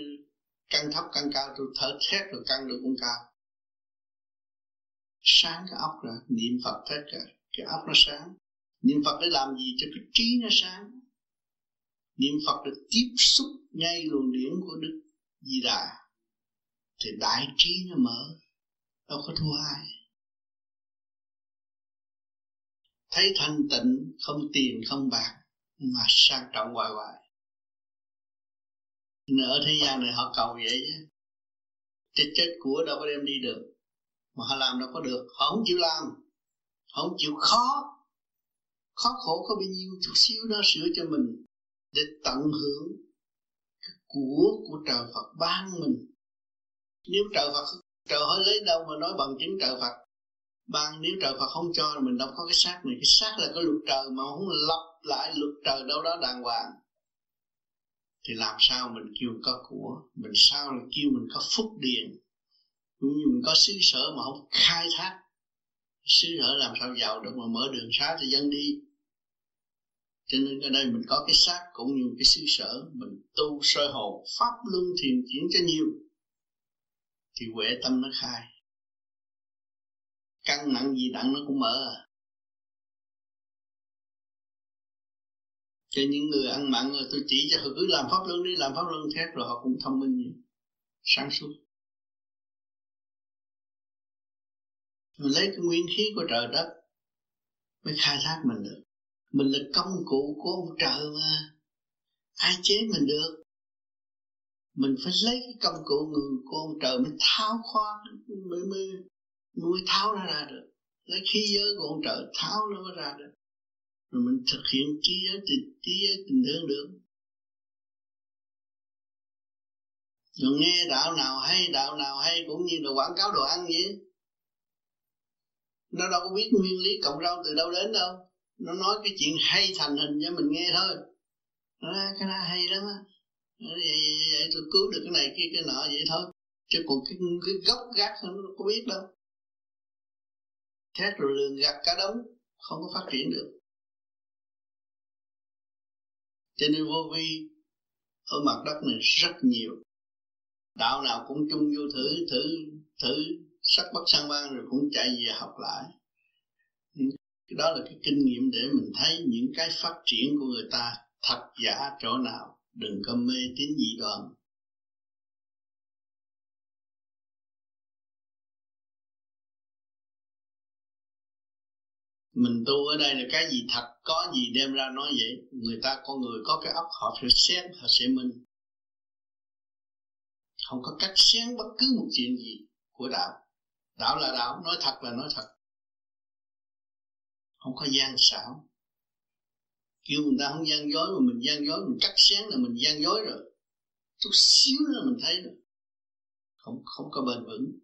Speaker 10: căng thấp căng cao, tôi thở thét rồi căng được cũng cao. Sáng cái óc ra, niệm phật hết cả. Cái óc nó sáng. Niệm phật để làm gì? Cho cái trí nó sáng. Niệm phật được tiếp xúc ngay luồng điển của đức di đà thì đại trí nó mở, đâu có thua ai. Thấy thanh tịnh, không tiền, không bạc, mà sang trọng hoài hoài. Ở thế gian này họ cầu vậy chứ. Chết chết của đâu có đem đi được, mà họ làm đâu có được. Họ không chịu làm, họ không chịu khó. Khó khổ có bao nhiêu, chút xíu đó sửa cho mình, để tận hưởng cái của của trời Phật ban mình nếu trời Phật, trời hỏi lấy đâu mà nói bằng chứng trời Phật? Ban nếu trời Phật không cho mình đâu có cái xác này. Cái xác là cái luật trời mà không lập lại luật trời đâu đó đàng hoàng. Thì làm sao mình kêu mình có của? Mình sao là kêu mình có phúc điền? Cũng như mình có xứ sở mà không khai thác. Xứ sở làm sao giàu được mà mở đường xá cho dân đi? Cho nên ở đây mình có cái xác cũng như cái xứ sở. Mình tu soi hồn, pháp luân thiền chuyển cho nhiều thì huệ tâm nó khai. Căng nặng gì nặng nó cũng mở à. Cho những người ăn mặn rồi tôi chỉ cho họ cứ làm pháp luân đi, làm pháp luân thét rồi họ cũng thông minh sáng suốt. Mình lấy cái nguyên khí của trời đất, mới khai thác mình được. Mình là công cụ của ông trời mà. Ai chế mình được? Mình phải lấy cái công cụ người của ông trời mới tháo khoan mới mới nuôi tháo nó ra được. Lấy khí giới của ông trời tháo nó mới ra được. Rồi mình thực hiện trí giới tình, trí giới tình thương được. Rồi nghe đạo nào hay, đạo nào hay cũng như là quảng cáo đồ ăn vậy. Nó đâu có biết nguyên lý cộng rau từ đâu đến đâu. Nó nói cái chuyện hay thành hình cho mình nghe thôi. Nó nói cái đó hay lắm á vậy, vậy tôi cứu được cái này kia cái nọ vậy thôi. Chứ còn cái, cái gốc gác nó có biết đâu. Thét rồi lường gạt cả đống không có phát triển được. Cho nên vô vi ở mặt đất này rất nhiều. Đạo nào cũng chung vô thử thử thử sắc bất sang ban rồi cũng chạy về học lại. Cái đó là cái kinh nghiệm để mình thấy những cái phát triển của người ta thật giả chỗ nào đừng có mê tín dị đoan. Mình tu ở đây là cái gì thật, có gì đem ra nói vậy? Người ta, con người có cái óc, họ phải xem họ sẽ minh. Không có cách xén bất cứ một chuyện gì của đạo. Đạo là đạo, nói thật là nói thật. Không có gian xảo kêu người ta không gian dối mà mình gian dối, mình cắt sáng là mình gian dối rồi. Chút xíu nữa mình thấy rồi không không có bền vững.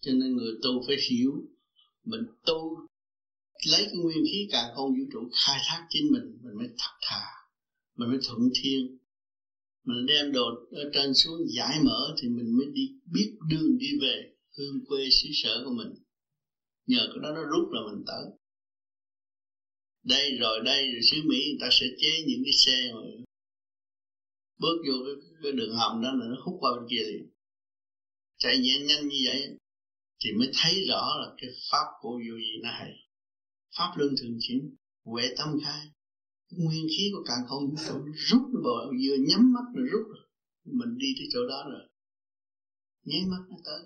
Speaker 10: Cho nên người tu phải hiểu, mình tu lấy cái nguyên khí càng không vũ trụ, khai thác chính mình mình mới thật thà, mình mới thuận thiên. Mình đem đồ ở trên xuống giải mở thì mình mới đi biết đường đi về hương quê xứ sở của mình. Nhờ cái đó nó rút là mình tới đây rồi đây rồi xứ Mỹ người ta sẽ chế những cái xe mà bước vô cái, cái đường hầm đó là nó hút qua bên kia liền. Chạy nhanh nhanh như vậy thì mới thấy rõ là cái pháp của vô gì nó hay. Pháp luân thường chuyển huệ tâm khai. Nguyên khí của càng không rút nó bờ vừa nhắm mắt rồi rút rồi. Mình đi tới chỗ đó rồi nháy mắt nó tới.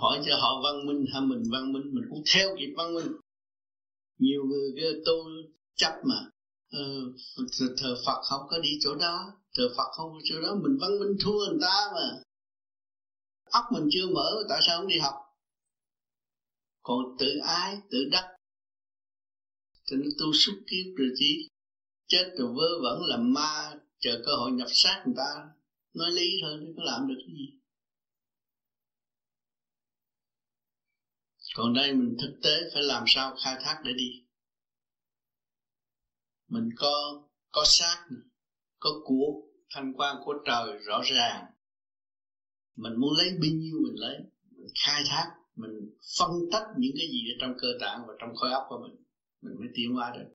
Speaker 10: Hỏi cho họ văn minh hay mình văn minh? Mình cũng theo kịp văn minh nhiều người cái tu chấp mà. Uh, thờ Phật không có đi chỗ đó. Thờ Phật không có chỗ đó mình văn minh thua người ta mà. Óc mình chưa mở tại sao không đi học? Còn tự ái tự đắc. Thì nó tu suốt kiếp rồi chỉ chết rồi vớ vẩn làm ma chờ cơ hội nhập xác người ta. Nói lý thôi chứ có làm được cái gì. Còn đây mình thực tế phải làm sao khai thác để đi? Mình có có xác có của thanh quan của trời rõ ràng. Mình muốn lấy bao nhiêu mình lấy, mình khai thác, mình phân tách những cái gì ở trong cơ tạng và trong khối óc của mình mình mới tiến hóa được.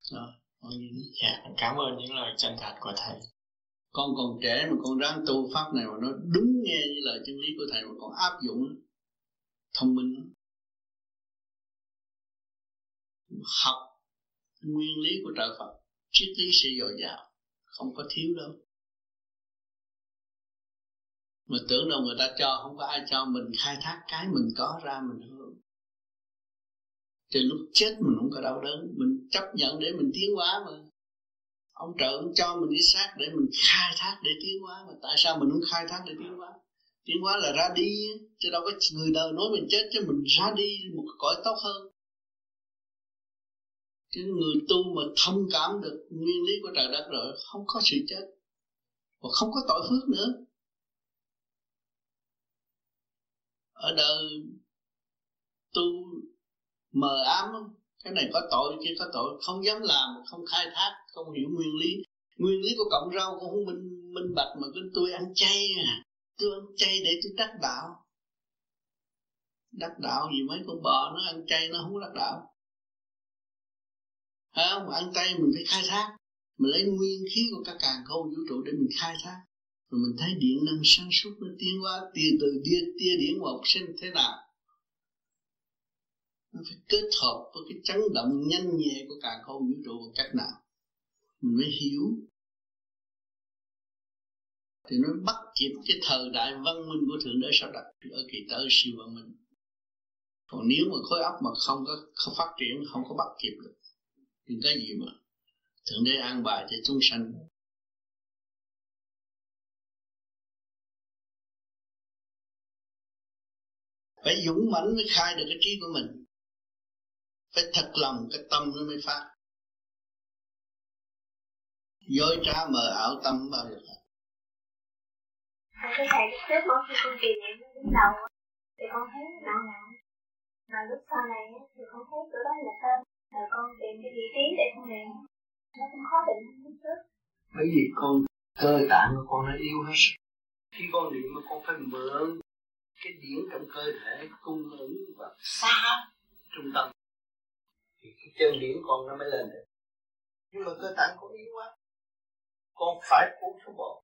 Speaker 11: Rồi dạ cảm ơn những lời chân thật của thầy
Speaker 10: con còn trẻ mà con ráng tu pháp này mà nó đúng nghe như lời chân lý của thầy mà còn áp dụng thông minh. Học nguyên lý của trời Phật, triết lý sẽ dồi dào, không có thiếu đâu. Mà tưởng đâu người ta cho, không có ai cho, mình khai thác cái mình có ra mình hưởng. Thì lúc chết mình không có đau đớn, mình chấp nhận để mình tiến hóa mà ông trời ông cho mình cái xác để mình khai thác, để tiến hóa. Mà tại sao mình không khai thác để tiến hóa? Tiến hóa là ra đi, chứ đâu có người đời nói mình chết, chứ mình ra đi một cõi tốt hơn. Chứ người tu mà thông cảm được nguyên lý của trời đất rồi, không có sự chết, và không có tội phước nữa. Ở đời tu mờ ám cái này có tội kia có tội. Không dám làm, không khai thác, không hiểu nguyên lý. Nguyên lý của cộng rau cũng không minh minh bạch mà cứ tôi ăn chay à. Tôi ăn chay để tôi đắc đạo. Đắc đạo gì mấy con bò nó ăn chay nó không đắc đạo. Phải mà ăn chay mình phải khai thác. Mình lấy nguyên khí của các càng khôn vũ trụ để mình khai thác. Rồi mình thấy điện năng sáng suốt nó tiến qua tia từ tia tia điển một sinh thế nào? Nó phải kết hợp với cái chấn động nhanh nhẹ của cả khôn vũ trụ bằng cách nào mình mới hiểu. Thì nó bắt kịp cái thời đại văn minh của thượng đế sao đặt ở kỳ tới siêu văn minh. Còn nếu mà khối óc mà không có, không phát triển, không có bắt kịp được, thì cái gì mà thượng đế an bài cho chúng sanh? Phải dũng mãnh mới khai được cái trí của mình phải thật lòng cái tâm nó mới phát. Dối trá mờ ảo tâm bao giờ hết.
Speaker 12: Cái thầy lúc trước mỗi khi con trì niệm đến đầu thì con thấy nặng nặng mà lúc sau này thì con thấy chỗ đó là tên là con tìm cái vị trí để con niệm nó cũng khó định lúc trước.
Speaker 3: Bởi vì con cơ tạng của con nó yếu hết khi con niệm mà con phải mượn cái điển trong cơ thể cung ứng và phá trung tâm thì cái chân điển con nó mới lên được. Nhưng mà cơ tạng con yếu quá. Con phải uống thuốc bổ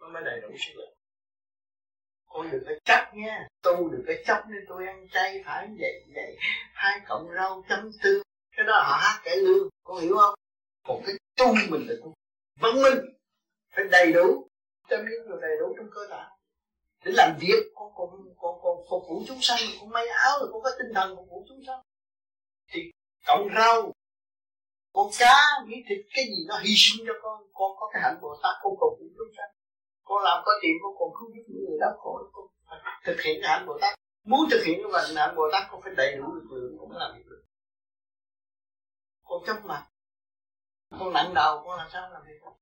Speaker 3: nó mới đầy đủ sức lực. Con đừng có chấp nha. Tu đừng có chấp nên tôi ăn chay phải vậy vậy. Hai cộng rau chấm tương. Cái đó họ hát cải lương. Con hiểu không? Còn cái tu mình là tu văn minh. Phải đầy đủ. Cho miếng đồ đầy đủ trong cơ thể để làm việc. Con con con con phục vụ chúng sanh. Con may áo. Rồi con có tinh thần phục vụ chúng sanh. Thì cộng rau. Con cá miếng thịt cái gì nó hy sinh cho con con có cái hạnh bồ tát con cầu cũng chúng sanh con làm có tiền con còn cứu giúp những người đau khổ con phải thực hiện cái hạnh bồ tát. Muốn thực hiện cái hạnh bồ tát con phải đầy đủ lực lượng con mới làm việc được. Con chấp mặt. Con nặng đầu con làm sao làm việc được?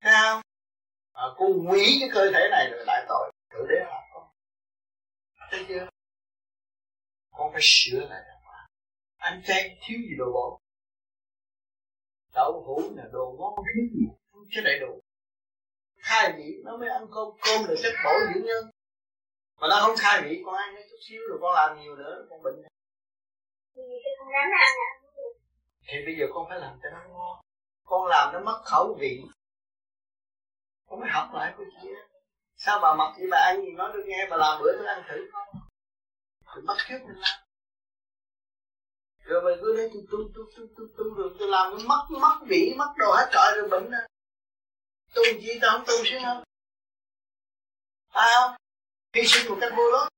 Speaker 3: Thấy không à, con hủy cái cơ thể này rồi lại tội. Tự đế làm con thấy chưa? Con phải sửa lại anh chay thiếu gì đồ bổ đậu hũ là đồ ngon thiếu gì? Không chứ đầy đủ khai vị nó mới ăn cơm cơm là chất bổ dưỡng nhân. Mà nó không khai vị, con ăn chút xíu rồi con làm nhiều nữa, con bệnh. Thì bây giờ con phải làm cho nó ngon. Con làm nó mất khẩu vị.
Speaker 13: Con mới học lại cái đó. sao bà mặc gì bà ăn gì nói được nghe bà làm bữa tôi ăn thử. Không thì bắt chước mình làm rồi mình cứ thấy tôi tu tu tu tu tu rồi tôi làm cái mất mất vị mất đồ hết trọi rồi bệnh đó, tu gì tao không tu xíu không phải không? Hy sinh một cách vô lớn,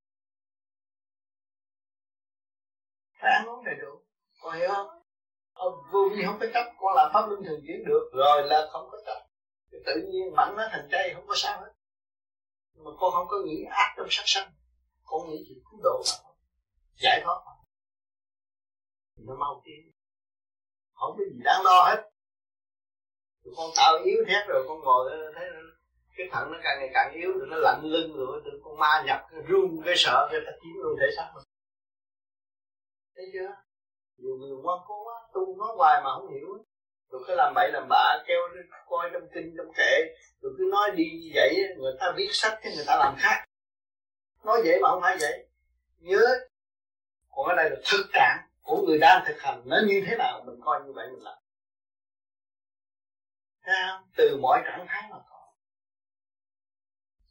Speaker 13: phải ăn uống đầy đủ. Con hiểu không? Ông vô vi không có chấp con làm pháp luân thường chuyển được rồi là không có chấp. Tự nhiên mảnh nó thành chay không có sao hết. Mà con không có nghĩ ác trong sát sanh. Con nghĩ chuyện cứu độ mà giải thoát mà nó mau tiến. Không có gì đáng lo hết. Tụi con tạo yếu thét rồi, con ngồi, thấy cái thận nó càng ngày càng yếu rồi nó lạnh lưng rồi, tụi con ma nhập run, cái sợ, cái ta chiếm luôn thể xác mình thấy chưa? Nhiều người quan cố quá, tu nói hoài mà không hiểu. Rồi cứ làm bậy làm bạ, kêu coi trong kinh, trong kệ rồi cứ nói đi như vậy, người ta viết sách thì người ta làm khác. Nói vậy mà không phải vậy. Nhớ. Còn ở đây là thực trạng của người đang thực hành nó như thế nào, mình coi như vậy mình làm. Thấy không? từ mọi trạng thái mà có.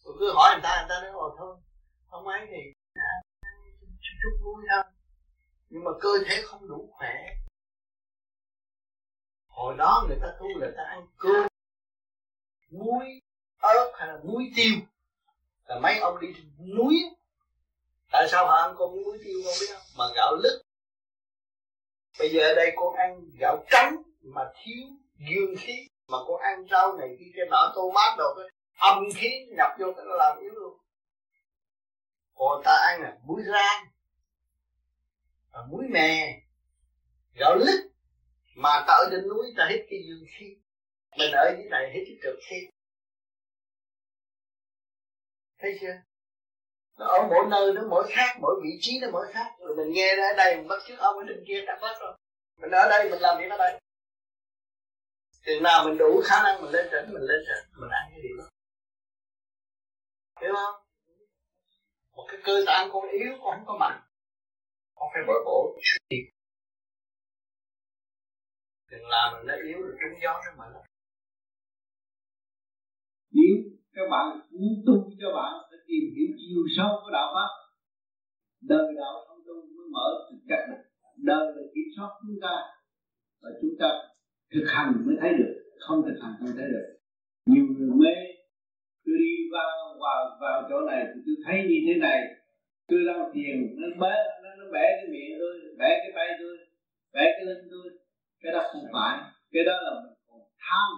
Speaker 13: Tôi cứ hỏi người ta người ta nói, ồ, thôi không ấy thì chút chút vui thôi nhưng mà cơ thể không đủ khỏe. Hồi đó người ta tu là ta ăn cơm, muối ớt hay là muối tiêu. Là mấy ông đi núi tại sao họ ăn con muối tiêu không biết không? Mà gạo lứt bây giờ ở đây con ăn gạo trắng mà thiếu dương khí, mà con ăn rau này kia cái nọ tô mát đồ cái âm khí nhập vô cái nó làm yếu luôn. Còn ta ăn là muối rang và muối mè, gạo lứt, mà ta ở trên núi ta hít cái dương khí. Mình ở dưới này hít cái cực khí. Thấy chưa? Nó ở mỗi nơi, nó mỗi khác, mỗi vị trí nó mỗi khác. Rồi mình nghe ra đây, mình bắt chước ông ở trên kia đã bắt rồi. Mình ở đây, mình làm việc ở đây. Chừng nào mình đủ khả năng mình lên trển mình lên trển mình ăn cái điều đó. Hiểu không? Một cái cơ tạng con yếu, con không có mạnh. Con phải bồi bổ suy đừng làm mình nó yếu, rồi trúng gió nó mạnh.
Speaker 3: Nếu các bạn, muốn tu cho bạn tìm hiểu chiều sâu của đạo pháp. Đời đạo không tu mới mở thực chất được. Đời là kiểm soát chúng ta và chúng ta thực hành mới thấy được không thực hành không thấy được. Nhiều người mê tôi đi vào vào vào chỗ này thì tôi thấy như thế này. Tôi đang thiền nó bé nó, nó bẻ cái miệng tôi bẻ cái tay tôi bẻ cái lưng tôi. Cái đó không phải. Cái đó là mình còn tham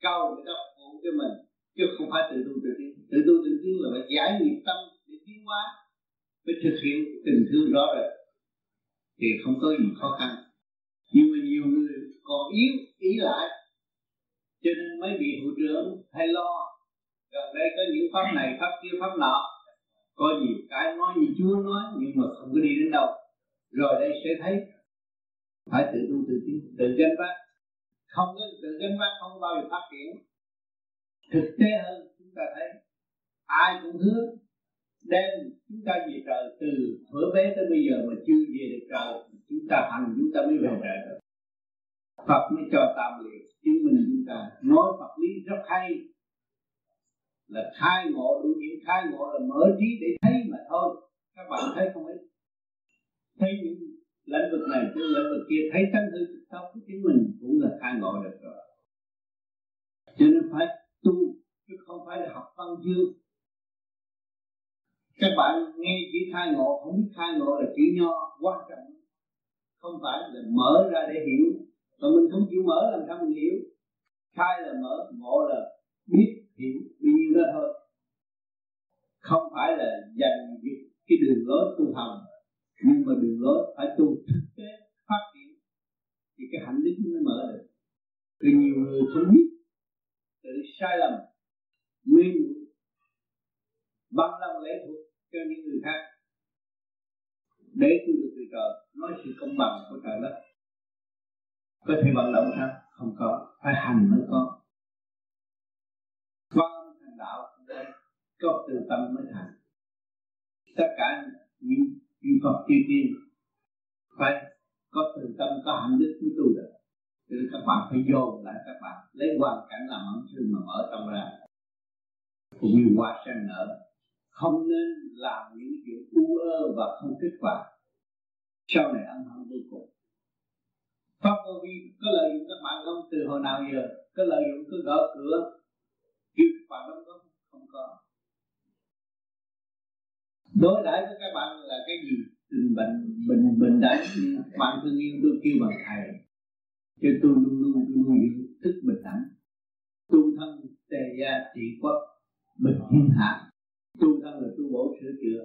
Speaker 3: cầu người ta phụ cho mình chứ không phải tự tu tự tiến tự tu tự tiến là phải giải nghiệp tâm để tiến hóa, phải thực hiện tình thương rõ rệt thì không có gì khó khăn. Nhưng mà nhiều người còn yếu, ý lại. Cho nên mới bị hữu trưởng hay lo. Gần đây có những pháp này, pháp kia, pháp nọ. Có nhiều cái nói như chúa nói, nhưng mà không có đi đến đâu. Rồi đây sẽ thấy. Phải tự tu tự tiến, tự gánh vác. Không có tự gánh vác, không bao giờ phát triển. Thực tế hơn, chúng ta thấy ai cũng hứa đem chúng ta về trời từ thuở bé tới bây giờ mà chưa về được trời chúng ta hành chúng ta mới về trời được. Phật mới cho tam liệt chứng minh chúng ta. Nói Phật lý rất hay. Là khai ngộ đủ những khai ngộ là mở trí để thấy mà thôi. Các bạn thấy không ít thấy những lĩnh vực này chứ lĩnh vực kia thấy tánh hư thực tốc của chính mình cũng là khai ngộ được rồi. Cho nên phải tu chứ không phải là học văn chương các bạn nghe chữ khai ngộ, không biết khai ngộ là chữ nho quan trọng. Không phải là mở ra để hiểu. Mà mình không chịu mở, làm sao mình hiểu? Khai là mở, ngộ là biết, hiểu bao nhiêu đó thôi. Không phải là dành cái đường lối tu hành, nhưng mà đường lối phải tu thực tế, phát triển. Thì cái hạnh đức mới mở được. Vì nhiều người không biết, tự sai lầm, nguyên bằng lòng lễ thuộc cho những người khác. Để tôi được từ trời, nói sự công bằng của trời đất. Có thể vận động sao? Không có. Phải hành mới có. Quan thành đạo, có từ tâm mới thành. Tất cả những những Phật chư tiên phải có từ tâm, có hạnh đức mới tu được. Cho nên các bạn phải dồn lại các bạn, lấy hoàn cảnh làm ẩn sư mà mở tâm ra.
Speaker 4: Cũng như hoa sen nở không nên làm những chuyện u ơ và không kết quả. Sau này ăn hận vô cùng. Pháp vô vi có lợi dụng các bạn không từ hồi nào giờ, có lợi dụng cứ gõ cửa. Kêu các bạn đóng góp không có. Đối đãi với các bạn là cái gì? Tình bệnh bình bình đẳng bạn thương yêu tôi kêu bằng thầy. Cho tôi luôn luôn luôn luôn thức bình đẳng tu thân tề gia trị quốc, bình thiên hạ tu thân là tu bổ sửa chữa.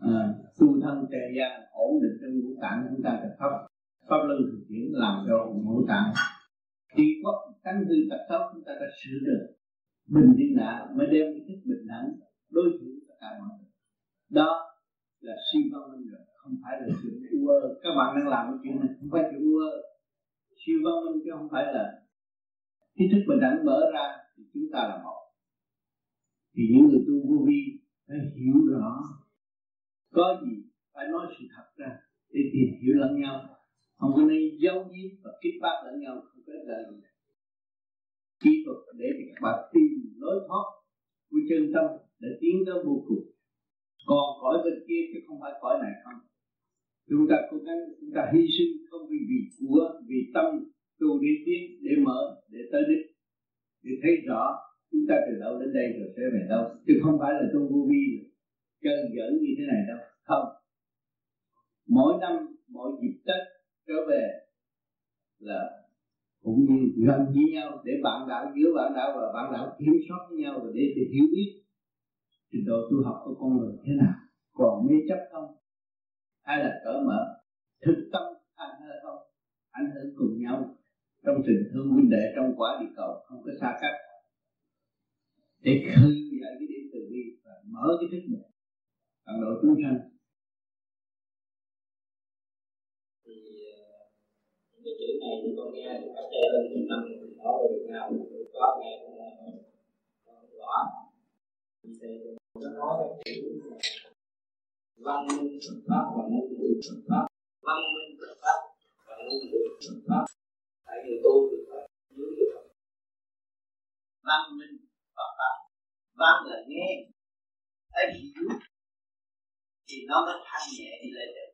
Speaker 4: À, tu thân tề gia ổn định trong ngũ tạng chúng ta tập pháp. Pháp luân thực hiện làm cho ngũ tạng. Khi có tánh hư tập xấu chúng ta đã sửa được. Bình thiên đã mới đem cái thức bình đẳng đối xử tất cả mọi người. Đó là siêu văn minh rồi không phải là chuyện u ơ các bạn đang làm cái chuyện này không phải chuyện u ơ siêu văn minh chứ không phải là cái thức bình đẳng mở ra thì chúng ta là một thì những người tu vô vi phải hiểu rõ. Có gì phải nói sự thật ra để tìm hiểu lẫn nhau. Không có nên giấu giếm và kích bác lẫn nhau không có lợi gì. Kỹ thuật để các bạn tìm lối thoát của chân tâm để tiến tới vô cùng. Còn cõi bên kia chứ không phải cõi này không. Chúng ta cố gắng, chúng ta hy sinh không vì vì của, vì tâm tu đi tiến để mở, để tới đích. Để thấy rõ chúng ta từ đâu đến đây rồi sẽ về đâu? Chứ không phải là tu vô vi chơi dẫn như thế này đâu. Không. Mỗi năm mỗi dịp tết trở về là cũng như gần với nhau để bạn đạo giữa bạn đạo và bạn đạo kiểm soát với nhau và để, sự hiểu biết trình độ tu học của con người thế nào. Còn mê chấp không? Hay là cởi mở? Thực tâm anh hay không? Ảnh hưởng cùng nhau trong tình thương huynh đệ trong quả địa cầu không có xa cách để khơi dậy cái điểm từ bi và mở cái thức mình tận độ chúng sanh.
Speaker 11: Thì ờ, cái chữ này thì con nghe thì cách đây hơn một năm ở Việt Nam có nghe con rõ. Thì nó nói cái chữ văn minh Phật pháp và ngôn ngữ Phật pháp. Văn minh Phật pháp và ngôn ngữ Phật pháp. Tại vì tu được Phật dưới được Phật
Speaker 3: văn minh Phật pháp văn lời nghe thấy hiểu thì nó mới thanh nhẹ đi lên được.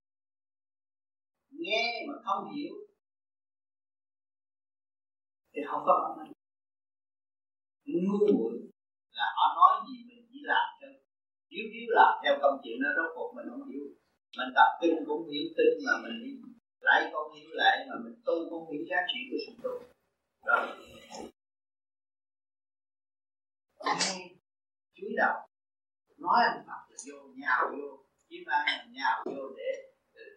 Speaker 3: Nghe mà không hiểu thì không có bản năng ngu muội là họ nói gì mình chỉ làm cho thiếu thiếu làm theo công chuyện đó, rốt cuộc mình không hiểu. Mình tập kinh cũng hiểu, tin mà mình lại không hiểu lại mà mình tu không hiểu giá trị của sự tu. Đầu nói anh Phật là vô nhào vô, kiếm ăn nhào vô để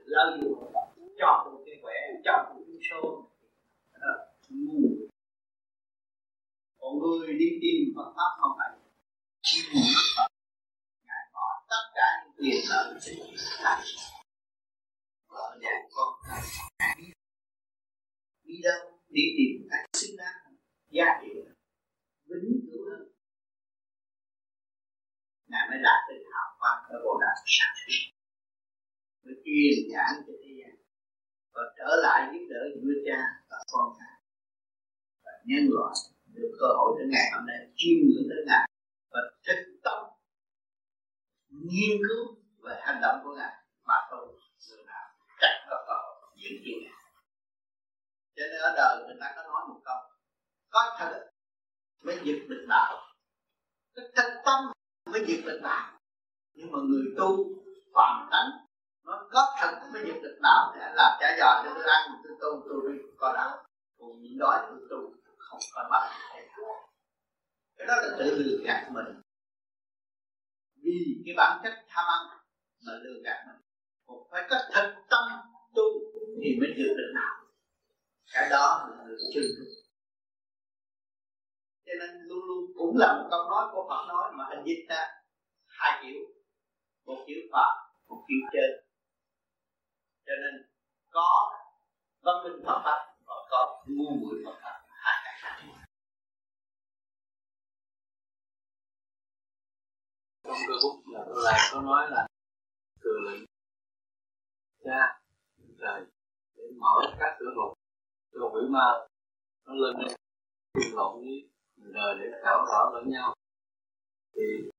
Speaker 3: lợi dụng cho tôi cái khỏe cho tôi cái số. Ngu. Còn người đi tìm Phật pháp không phải chiêm Phật. Ngài bỏ tất cả những quyền lợi của thành vợ nhà con đi đâu? Đi tìm cách xứng đáng. Giá trị vĩnh cửu hơn ngài mới đạt được hào quang của bồ đạt sáng suốt mới truyền giảng cho thế gian. Và trở lại giúp đỡ vua cha và con cái và nhân loại được cơ hội đến ngày hôm nay, chiêm ngưỡng đến ngài và thực tâm nghiên cứu về hành động của ngài mà tôi người nào chắc có cơ hội diễn kiến ngài cho nên ở đời người ta có nói một câu, có thật mới dịch được đạo. Cái thật tâm mới diệt được đạo nhưng mà người tu phạm tánh, nó có thật mới diệt được đạo để làm trả giò cho tôi ăn tôi tu tôi có đạo còn nhịn đói tôi tu, không có bắt cái đó là tự lừa gạt mình. Vì cái bản chất tham ăn mà lừa gạt mình. Cũng phải có thật tâm tu thì mới được được đạo cái đó là người chưa tu cho nên luôn luôn cũng là một câu nói của Phật nói mà hình dịch ra hai kiểu. Một kiểu Phật, một kiểu trên. Cho nên có văn minh Phật pháp và có ngu muội Phật pháp. Hai cái khác
Speaker 14: trong cơ bút là tôi lại có nói là từ lệnh cha trời để mở các cửa ngục cho quỷ ma nó lên đây, lộn với đời để tạo thảo lẫn nhau. Thì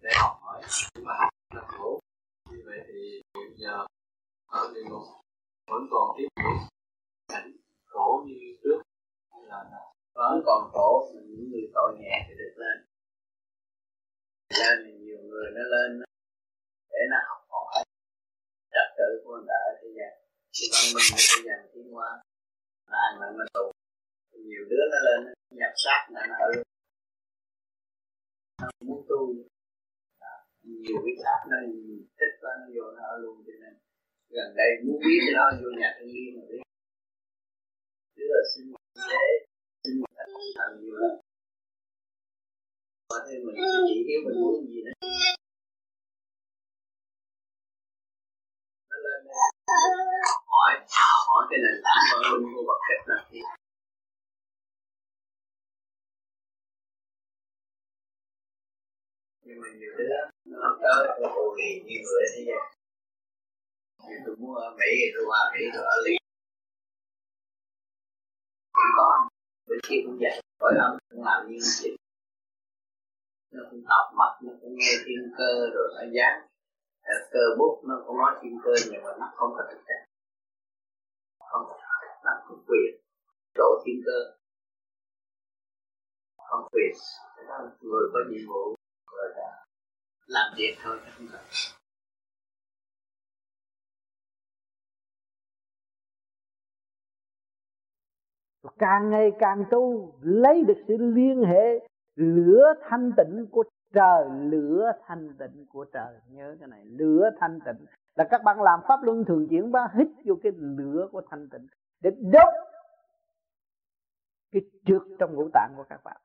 Speaker 14: để học hỏi mà học là khổ. Như vậy thì hiện giờ ở địa ngục vẫn còn tiếp tục cảnh khổ như trước. Hay là vẫn còn khổ những người tội nhẹ thì được lên. Ra thì nhiều người nó lên để nó học hỏi. Trật tự của người ta ở thế gian. Thì văn minh ở thế gian tiến hóa. Là ăn là nó tù nhiều đứa nó lên nhập sát là nó ở nó muốn tu. À, nhiều cái khác nó thích quá, nó vô nó ở luôn, cho nên gần đây muốn biết cái đó, vô nhà thanh niên mà biết. Chứ là sinh thế, xin một cách thần nhiều lắm có thêm mình chỉ hiểu mình muốn gì nữa nó lên hỏi hỏi cái nền tảng của mình của vật chất là gì? Nhưng mà nhiều đứa nó tới nó cô lì như người thế gian thì tôi muốn ở Mỹ thì tôi qua Mỹ, tôi ở liền cũng có bên kia cũng vậy. Rồi ẩm cũng làm như vậy. Nó cũng học mặt nó cũng nghe thiên cơ rồi nó dán ờ, cơ bút nó cũng nói thiên cơ, nhưng mà nó không có thực trạng không nó không quyền. Chỗ thiên cơ. Không quyền. Người có nhiệm vụ làm việc thôi không cần.
Speaker 3: Càng ngày càng tu, lấy được sự liên hệ, lửa thanh tịnh của trời, lửa thanh tịnh của trời. Nhớ cái này, lửa thanh tịnh. Là các bạn làm pháp luân thường chuyển ba hít vô cái lửa của thanh tịnh để đốt cái trước trong ngũ tạng của các bạn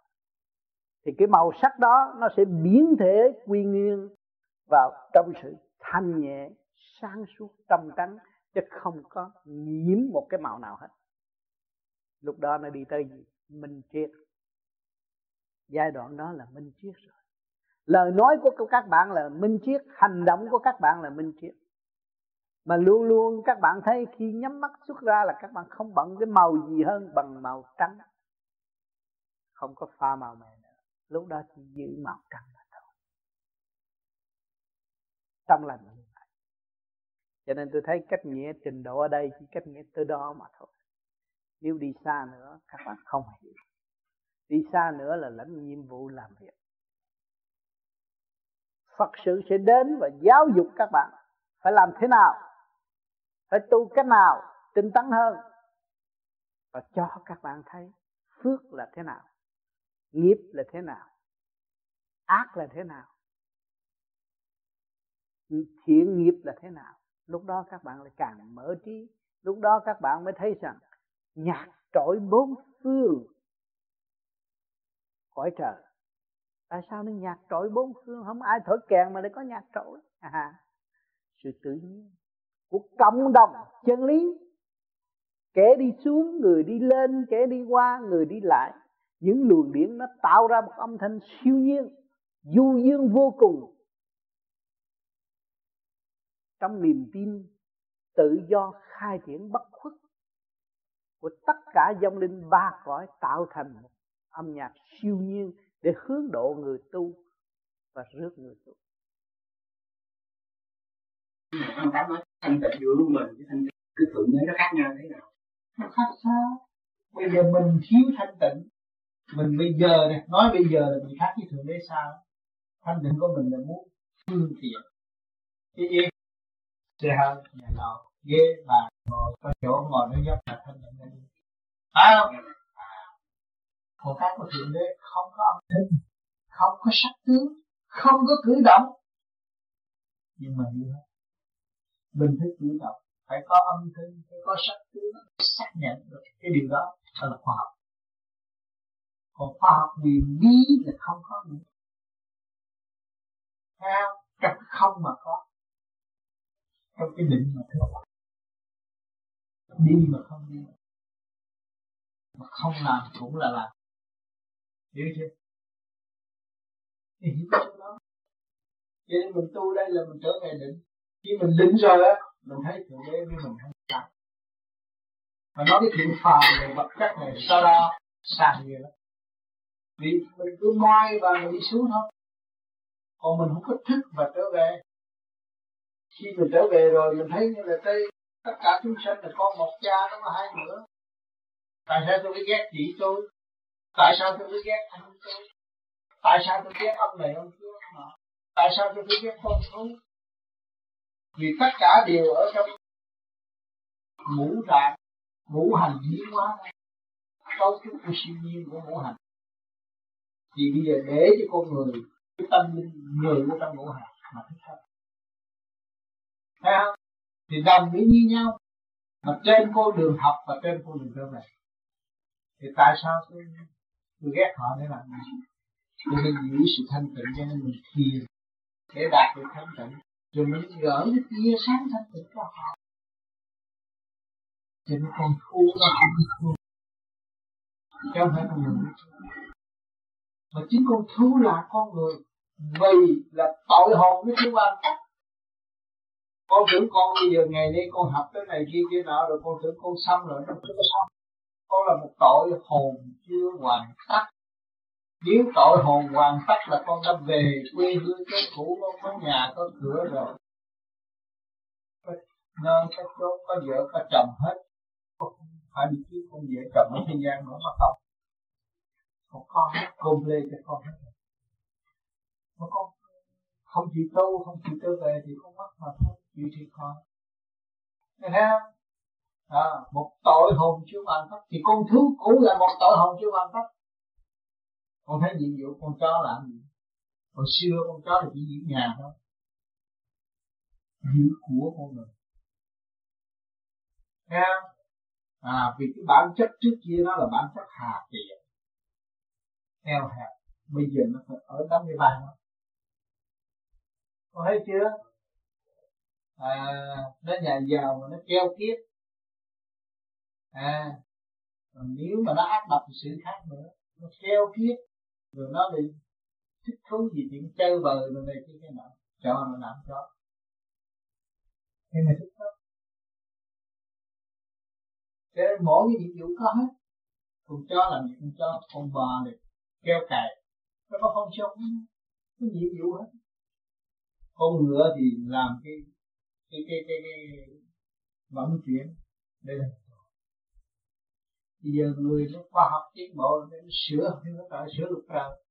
Speaker 3: thì cái màu sắc đó nó sẽ biến thể quy nguyên vào trong sự thanh nhẹ, sáng suốt, trong trắng, chứ không có nhiễm một cái màu nào hết. Lúc đó nó đi tới gì? Minh triết. Giai đoạn đó là minh triết rồi. Lời nói của các bạn là minh triết, hành động của các bạn là minh triết. Mà luôn luôn các bạn thấy khi nhắm mắt xuất ra là các bạn không bận cái màu gì hơn bằng màu trắng. Không có pha màu mè nữa lúc đó chỉ giữ màu trắng là thôi. Trong lành như vậy. Cho nên tôi thấy cách nghĩa trình độ ở đây chỉ cách nghĩa tới đó mà thôi. Nếu đi xa nữa, các bạn không hiểu. Đi xa nữa là lãnh nhiệm vụ làm việc. Phật sự sẽ đến và giáo dục các bạn phải làm thế nào, phải tu cách nào, tinh tấn hơn. Và cho các bạn thấy phước là thế nào nghiệp là thế nào? Ác là thế nào? Thiện nghiệp là thế nào? Lúc đó các bạn lại càng mở trí. Lúc đó các bạn mới thấy rằng nhạc trội bốn phương. Cõi trời. Tại sao nó nhạc trội bốn phương? Không ai thổi kèn mà lại có nhạc trội. À, sự tự nhiên. Của cộng đồng chân lý. Kẻ đi xuống người đi lên. Kẻ đi qua người đi lại những luồng điển nó tạo ra một âm thanh siêu nhiên du dương vô cùng trong niềm tin tự do khai triển bất khuất của tất cả dòng linh ba cõi tạo thành một âm nhạc siêu nhiên để hướng độ người tu và rước người tu.
Speaker 15: Ông Tám nói thanh tịnh giữa mình với thanh tịnh cái thượng đế nó khác nhau thế nào?
Speaker 16: Nó khác sao? Bây giờ mình thiếu thanh tịnh mình bây giờ này nói bây giờ là mình khác với thượng đế sao? Thanh định của mình là muốn phương tiện cái gì xe hơi nhà lầu ghế bàn ngồi, có chỗ ngồi nó dốc là thanh định đi phải không? À, Còn khác của thượng đế không có âm thanh, không có sắc tướng, không có cử động. Nhưng mà như thế, mình thích cử động, phải có âm thanh, phải có sắc tướng, xác nhận được cái điều đó là khoa học còn khoa học quyền bí là không có nữa. Theo trong không mà có. Trong cái định mà có. Đi mà không đi. Mà không làm cũng là làm. Hiểu chưa? Thì hiểu cái đó. Cho nên mình tu đây là mình trở về định khi mình định rồi á, mình thấy thượng đế với mình không sao mà nói cái chuyện phàm này vật chất này sao đó xa nhiều lắm vì mình cứ moi và mình đi xuống thôi. Còn mình không có thức và trở về. Khi mình trở về rồi, mình thấy như là đây tất cả chúng sanh là con một cha, nó có hai nữa tại sao tôi cứ ghét chị tôi? Tại sao tôi cứ ghét anh tôi? Tại sao tôi ghét ông này, ông kia tại sao tôi cứ ghét con thú vì tất cả đều ở trong ngũ trạng ngũ hành biến hóa cấu trúc của siêu nhiên của ngũ hành thì bây giờ để cho con người cái tâm linh người của trong ngũ hành mà thích hợp thấy không? Thì đồng ý như nhau. Mà trên con đường học và trên con đường trở về thì tại sao tôi, tôi ghét họ để làm gì tôi nên giữ sự thanh tịnh cho nên mình thiền để đạt được thanh tịnh. Rồi mình gỡ cái tia sáng thanh tịnh cho họ. Cho nên con thu nó không thu chứ không phải con người mà chính con thú là con người vì là tội hồn với chúng quan con tưởng con bây giờ ngày nay con học cái này kia kia nọ, rồi con tưởng con xong rồi nó chưa có xong. Con là một tội hồn chưa hoàn tất. Nếu tội hồn hoàn tất là con đã về quê hương, cái cũ con có nhà, có cửa rồi. Nên các chốt chốn có vợ, có chồng hết. Không phải đi kiếm con vợ chồng ở thế gian nữa mà không còn con hết côm lê cho con hết mà con không chịu tu không chịu trở về thì con mất mà không chịu thiệt thôi nghe thấy không? À, một tội hồn chưa hoàn tất thì con thú cũng là một tội hồn chưa hoàn tất. Con thấy nhiệm vụ con chó làm gì? Hồi xưa con chó là chỉ giữ nhà thôi. Giữ của con người nghe không? À vì cái bản chất trước kia nó là bản chất hà tiện eo hẹp bây giờ nó phải ở đóng cái bàn nó. Có thấy chưa? À, nó nhà giàu mà nó keo kiết à còn nếu mà nó ác độc sự khác nữa. Nó keo kiết rồi nó đi thích thú gì chuyện chơi bời rồi này kia cái nọ. Cho nó làm cho. Thế mà thích thú cho nên mỗi cái nhiệm vụ có hết. Con cho làm gì cũng cho con bò được keo cài. Nó có không sống nó nhiệm vụ hết. Con ngựa thì làm cái cái cái cái, cái vận chuyển đây là bây giờ người nó khoa học tiến bộ nó sửa thì nó tạo sửa được trời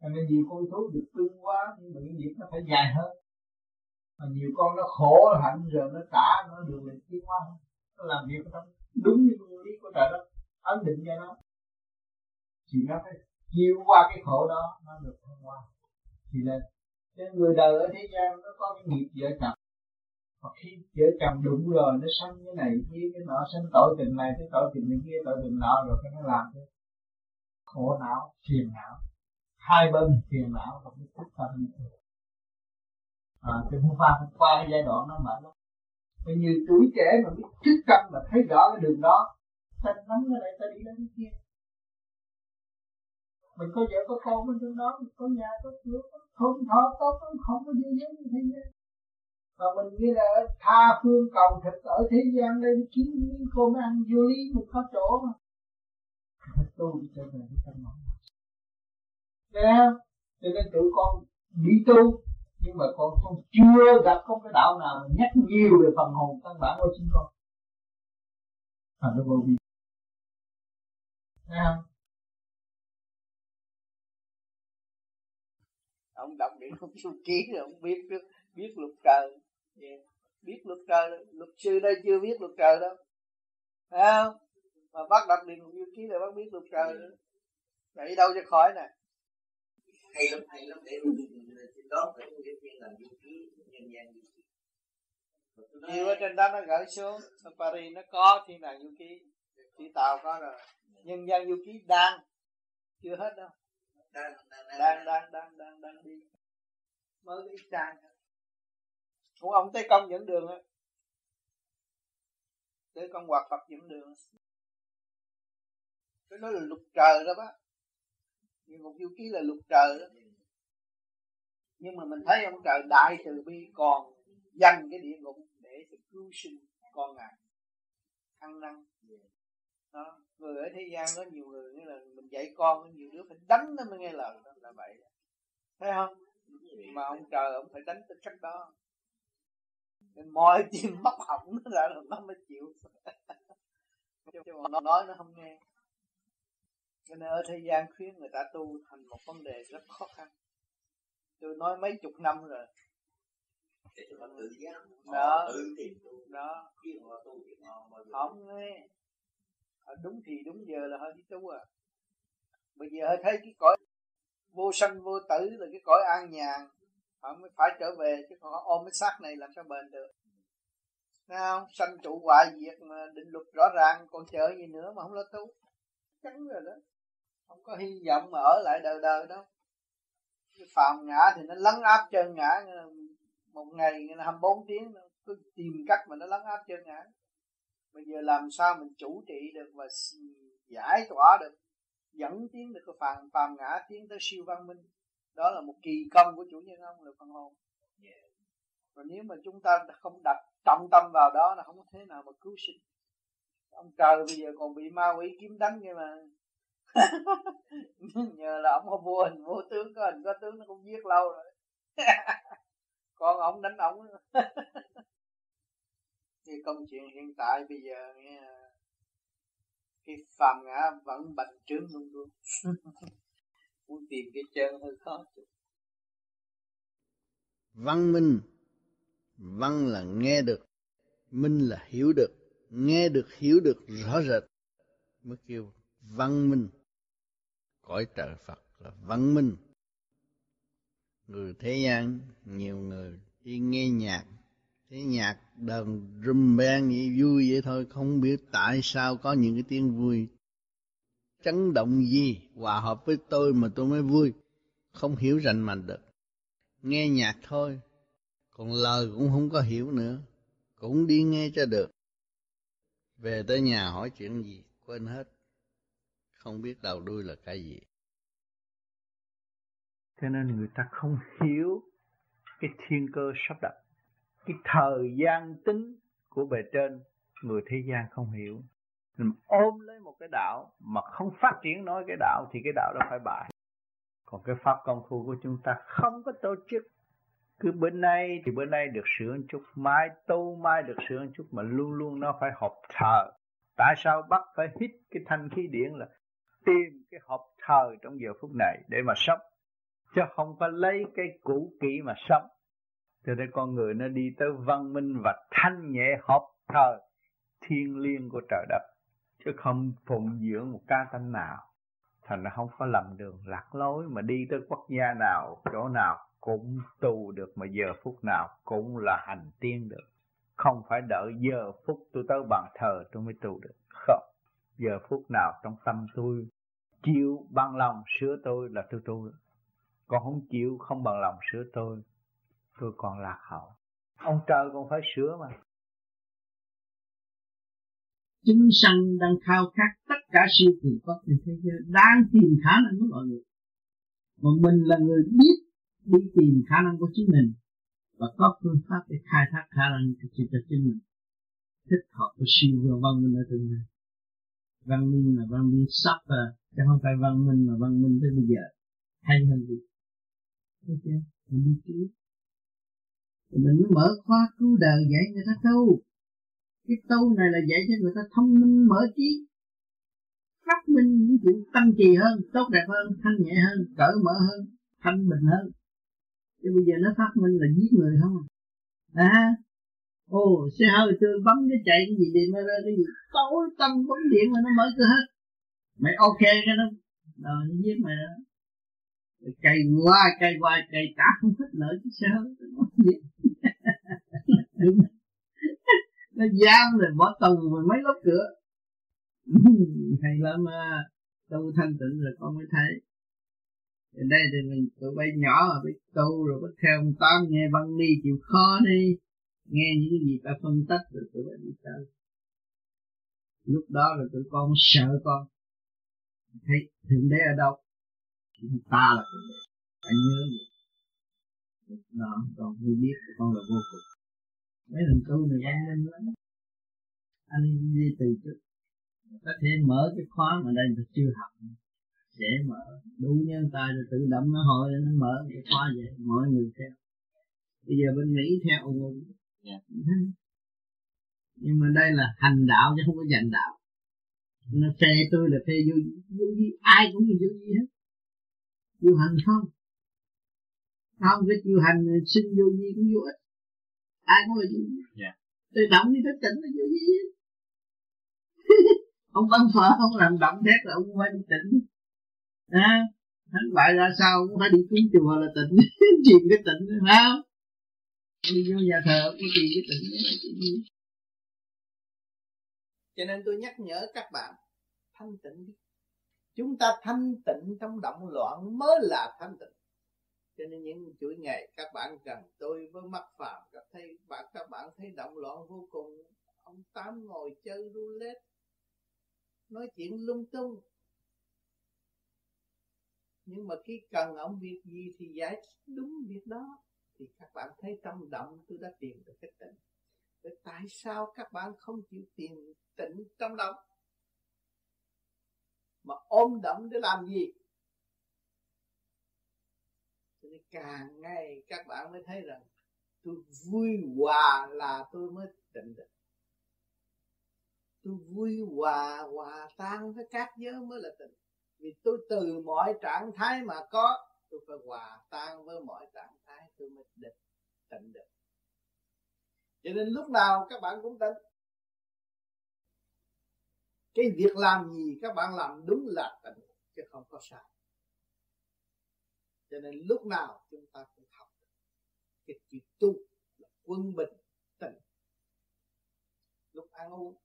Speaker 16: cho nên nhiều con thú được tương quá nhưng mà cái nghiệp nó phải dài hơn. Mà nhiều con nó khổ hạnh rồi nó trả nó được mình tiến hóa nó làm việc nó đúng như nguyên lý của trời đất ấn định cho nó thì nó phải chịu qua cái khổ đó nó được thông qua thì lên cái người đời ở thế gian nó có cái nghiệp vợ chồng. Và khi vợ chồng đụng rồi nó sanh cái này kia cái nọ sanh tội tình này cái tội tình này kia tội tình nọ rồi cái nó làm cái khổ não phiền não. Hai bên phiền não và cái thức tâm như thế. À, thì không phải qua cái giai đoạn nó mệt lắm. Vì như tuổi trẻ mà biết thức tâm mà thấy rõ cái đường đó ta nắm cái này ta đi đến cái kia mình có vợ, có con bên trong đó có nhà, có cửa, có thôn thọ tốt không có gì giống như thế gian và mình như là tha phương cầu thực ở thế gian đây kiếm miếng cơm ăn, vô lý, mình có chỗ mà phải tu đi trở về với tâm mộng nghe? Cho nên tụi con đi tu, nhưng mà con con chưa gặp có cái đạo nào mà nhắc nhiều về phần hồn căn bản của chính con. à nó vô vi. nghe không?
Speaker 3: Ông đọc điện không su ký rồi ông biết trước biết luật trời. Yeah. biết luật trời luật sư đây chưa biết luật trời đâu. Phải không? Mà bắt đọc điện không du ký là bắt biết luật trời nữa. Vậy đâu cho khỏi nè.
Speaker 14: Hay lắm hay lắm. Để đó phải cái làm du ký nhân gian du ký
Speaker 3: nhiều ở trên đó nó gửi xuống. Ở Paris nó có thiên đàng du ký chỉ tàu có rồi. Nhân gian du ký đang. Chưa hết đâu đang đang đang. Đang đang đang đi. Mới cái trang. Cũng ông tây công dẫn đường á. Tới công hoạt phật dẫn đường. Cái đó là lục trời đó bác. Nhưng một du ký là lục trời đó. Nhưng mà mình thấy ông trời đại từ bi, còn dành cái địa ngục để cứu sinh con ngài. Ăn năn
Speaker 16: đó. người ở thế gian có nhiều người nghĩa là mình dạy con có nhiều đứa phải đánh nó mới nghe lời đó là vậy. Thấy không? Mà ông trời ông phải đánh tới cách đó. Nên mọi chuyện móc hỏng nó ra là nó mới chịu. Chứ mà nó nói nó không nghe. Cho nên ở thế gian khuyên người ta tu thành một vấn đề rất khó khăn. Tôi nói mấy chục năm rồi.
Speaker 14: Để cho họ tự giác
Speaker 16: đó.
Speaker 14: tự tìm tu.
Speaker 16: Đó.
Speaker 14: Khi họ tu thì họ mới
Speaker 16: không nghe họ đúng thì đúng giờ là họ đi tu à. Bây giờ họ thấy cái cõi vô sanh vô tử là cái cõi an nhàn, họ mới phải trở về, chứ còn họ ôm cái xác này làm sao bền được. Thấy không? Sanh trụ hoại diệt mà định luật rõ ràng, còn chờ gì nữa mà không lo tu. Chắn rồi đó. Không có hy vọng mà ở lại đời đời đâu. Cái phàm ngã thì nó lấn áp chân ngã Một ngày 24 tiếng cứ tìm cách mà nó lấn áp chân ngã. Bây giờ làm sao mình chủ trị được và giải tỏa được Dẫn tiến được cái phàm, phàm ngã tiến tới siêu văn minh? Đó là một kỳ công của chủ nhân ông là phần hồn. Rồi nếu mà chúng ta không đặt trọng tâm vào đó là không có thế nào mà cứu sinh. Ông trời bây giờ còn bị ma quỷ kiếm đánh kia mà. Nhờ là ông không vô hình vô tướng có hình có tướng nó cũng giết lâu rồi. Còn ông đánh ông như công chuyện hiện tại bây giờ nghe cái phàm ngã vẫn bành trướng luôn luôn. Muốn tìm cái chân hơi khó chút
Speaker 10: văn minh. Văn là nghe được. Minh là hiểu được. Nghe được, hiểu được, rõ rệt. Mới kêu văn minh. Cõi trời phật là văn minh. Người thế gian, nhiều người đi nghe nhạc thế nhạc đờn rum beng vậy, vui vậy thôi, không biết tại sao có những cái tiếng vui. Chấn động gì, hòa hợp với tôi mà tôi mới vui. Không hiểu rành mạch được. Nghe nhạc thôi, còn lời cũng không có hiểu nữa. Cũng đi nghe cho được. Về tới nhà hỏi chuyện gì, quên hết. Không biết đầu đuôi là cái gì.
Speaker 16: Cho nên người ta không hiểu cái thiên cơ sắp đặt cái thời gian tính của bề trên, người thế gian không hiểu. Mình ôm lấy một cái đạo mà không phát triển nói cái đạo thì cái đạo đó phải bại. Còn cái pháp công phu của chúng ta không có tổ chức. Cứ bữa nay thì bữa nay được sửa một chút, mai tu, mai được sửa một chút mà luôn luôn nó phải học thờ. Tại sao bắt phải hít cái thanh khí điển là tìm cái học thờ trong giờ phút này để mà sống? Chứ không có lấy cái cũ kỹ mà sống cho nên con người nó đi tới văn minh và thanh nhẹ hợp thờ thiên liêng của trời đất, chứ không phụng dưỡng một ca tánh nào. Thành nó không có lầm đường lạc lối mà đi tới quốc gia nào, chỗ nào cũng tu được mà giờ phút nào cũng là hành tiên được. Không phải đợi giờ phút tôi tới bàn thờ tôi mới tu được. Không. Giờ phút nào trong tâm tôi chịu bằng lòng sửa tôi là tôi tu được. Còn không chịu không bằng lòng sửa tôi tôi còn lạc hậu. Ông trời còn phải sửa mà.
Speaker 3: Chúng sanh đang khao khát tất cả siêu kỳ có trên thế giới đang tìm khả năng của mọi người. Mà mình là người biết đi tìm khả năng của chính mình và có phương pháp để khai thác khả năng của chính mình. Thích hợp với siêu và văn minh ở tương lai. Văn minh là văn minh sắp à chứ không phải văn minh mà văn minh tới bây giờ. Hay hơn gì? Chưa mình đi cứu mình mới mở khóa cứu đời dạy người ta tu. Cái tu này là dạy cho người ta thông minh, mở trí, phát minh những chuyện tăng trì hơn, tốt đẹp hơn, thanh nhẹ hơn, cởi mở hơn, thanh bình hơn. Chứ bây giờ nó phát minh là giết người không à. à ồ, xe hơi tôi bấm cái chạy cái gì điện ra cái gì? Tối tâm bấm điện mà nó mở cửa hết. Mày ok cái đó. Rồi, nó giết mày đó cây qua cây qua cây cả không thích nợ chứ sao? Đúng. Nó giam rồi bỏ tù rồi mấy lớp cửa. Hay lắm mà tu thanh tịnh rồi con mới thấy. Ở đây thì mình, tụi bay nhỏ mà biết tu rồi bắt theo ông tám, nghe văn đi chịu khó đi. Nghe những cái gì ta phân tích rồi tụi bay đi tới. Lúc đó là tụi con sợ con. Thấy thượng đế ở đâu? Chúng ta là thượng đế phải nhớ vậy đó con mới biết con là vô cùng. Mấy lần tu này văn minh lắm. Anh đi từ chút
Speaker 17: có thể mở cái khóa mà đây là chưa học. Dễ mở. Đủ nhân tài rồi tự động nó hội nó mở cái khóa vậy. Mọi người theo. Bây giờ bên mỹ theo ủng yeah. nhưng mà đây là hành đạo chứ không có dành đạo. Nó phê tôi là phê vô vô gì ai cũng như vô gì hết vô hành không? Không cái chịu hành xin vô gì cũng vô ích. Ai cũng là vô gì yeah. tự động đi tới tỉnh là vô gì ông bắn phở không làm động thét là ông phải đi tỉnh. À, thánh bại ra sao cũng phải đi cúng chùa là tỉnh. Chìm cái tỉnh phải không? Đi vô nhà thờ cũng chìm cái tỉnh
Speaker 3: cho nên tôi nhắc nhở các bạn thanh tịnh đi chúng ta thanh tịnh trong động loạn mới là thanh tịnh. Cho nên những chuỗi ngày, các bạn gần tôi với mắt phàm, các thấy, bạn, các bạn thấy động loạn vô cùng. Ông tám ngồi chơi roulette, nói chuyện lung tung. Nhưng mà khi cần ông việc gì thì giải đúng việc đó. Thì các bạn thấy trong động tôi đã tìm được cái tịnh. Vậy tại sao các bạn không chịu tìm tịnh trong động? Mà ôm đậm để làm gì? Cho nên càng ngày các bạn mới thấy rằng tôi vui hòa là tôi mới tịnh được tôi vui hòa hòa tan với các giới mới là tịnh. Vì tôi từ mọi trạng thái mà có, tôi phải hòa tan với mọi trạng thái tôi mới định, tịnh được cho nên lúc nào các bạn cũng tịnh cái việc làm gì các bạn làm đúng là tịnh chứ không có sai. Cho nên lúc nào chúng ta cũng học cái chữ tu là quân bình tịnh lúc ăn uống,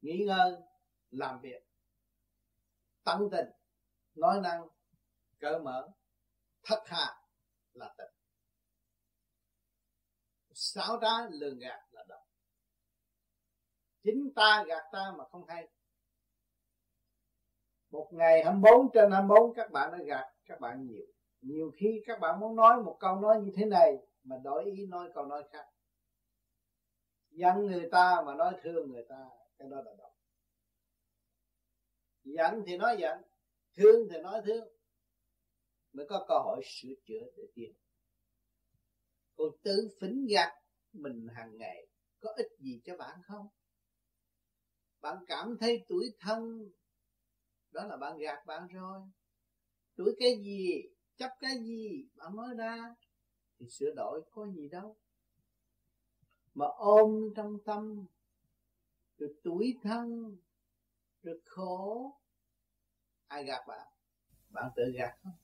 Speaker 3: nghỉ ngơi, làm việc, tận tình, nói năng, cởi mở thất hà là tịnh sáu trái lường gạt chính ta gạt ta mà không hay. Một ngày 24 trên 24 các bạn đã gạt các bạn nhiều. Nhiều khi các bạn muốn nói một câu nói như thế này mà đổi ý nói câu nói khác. Giận người ta mà nói thương người ta, cái đó là độc. Giận thì nói giận, thương thì nói thương. Mới có cơ hội sửa chữa để tiến. Còn tự phỉnh gạt mình hàng ngày, có ích gì cho bạn không? Bạn cảm thấy tuổi thân, đó là bạn gạt bạn rồi. Tuổi cái gì, chấp cái gì, bạn nói ra, thì sửa đổi, có gì đâu. Mà ôm trong tâm, rồi tuổi thân, rồi khổ, ai gạt bạn? Bạn tự gạt không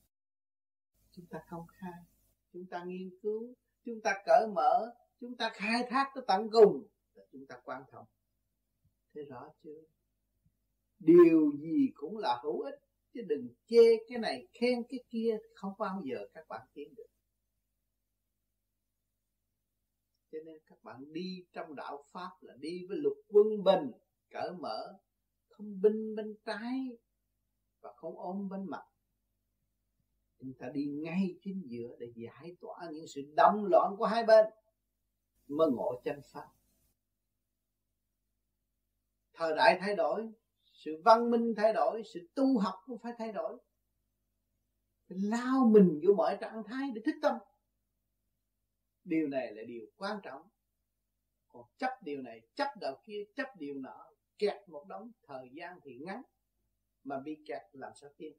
Speaker 3: chúng ta không khai, chúng ta nghiên cứu, chúng ta cởi mở, chúng ta khai thác tới tận cùng chúng ta quan trọng thế rõ chưa? Điều gì cũng là hữu ích, chứ đừng chê cái này, khen cái kia, không bao giờ các bạn tiến được. Cho nên các bạn đi trong đạo pháp là đi với luật quân bình, cởi mở, không binh bên trái và không ôm bên mặt. Chúng ta đi ngay chính giữa để giải tỏa những sự động loạn của hai bên, mới ngộ chân pháp thời đại thay đổi, sự văn minh thay đổi, sự tu học cũng phải thay đổi. Mình lao mình vô mọi trạng thái để thức tâm. Điều này là điều quan trọng. Còn chấp điều này, chấp đầu kia, chấp điều nọ, kẹt một đống, thời gian thì ngắn, mà bị kẹt làm sao tiên?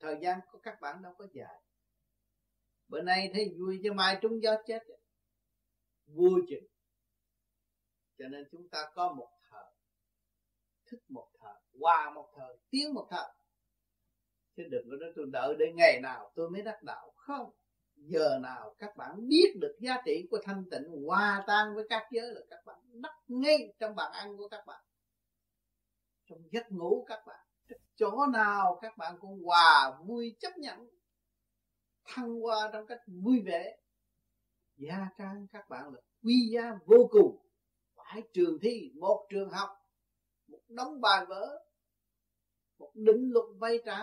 Speaker 3: thời gian của các bạn đâu có dài. Bữa nay thấy vui cho mai trúng gió chết. Vui chừng cho nên chúng ta có một thức một thời qua một thời tiến một thời. Chứ đừng có nói tôi đợi đến ngày nào tôi mới đắc đạo. Không, giờ nào các bạn biết được giá trị của thanh tịnh hòa tan với các giới là các bạn đắc ngay trong bàn ăn của các bạn. Trong giấc ngủ các bạn chỗ nào các bạn cũng hòa vui chấp nhận, thăng hoa trong cách vui vẻ. Gia trang các bạn là quý giá vô cùng. Phải trường thi một trường học một đống bài vở một định luật vay trả,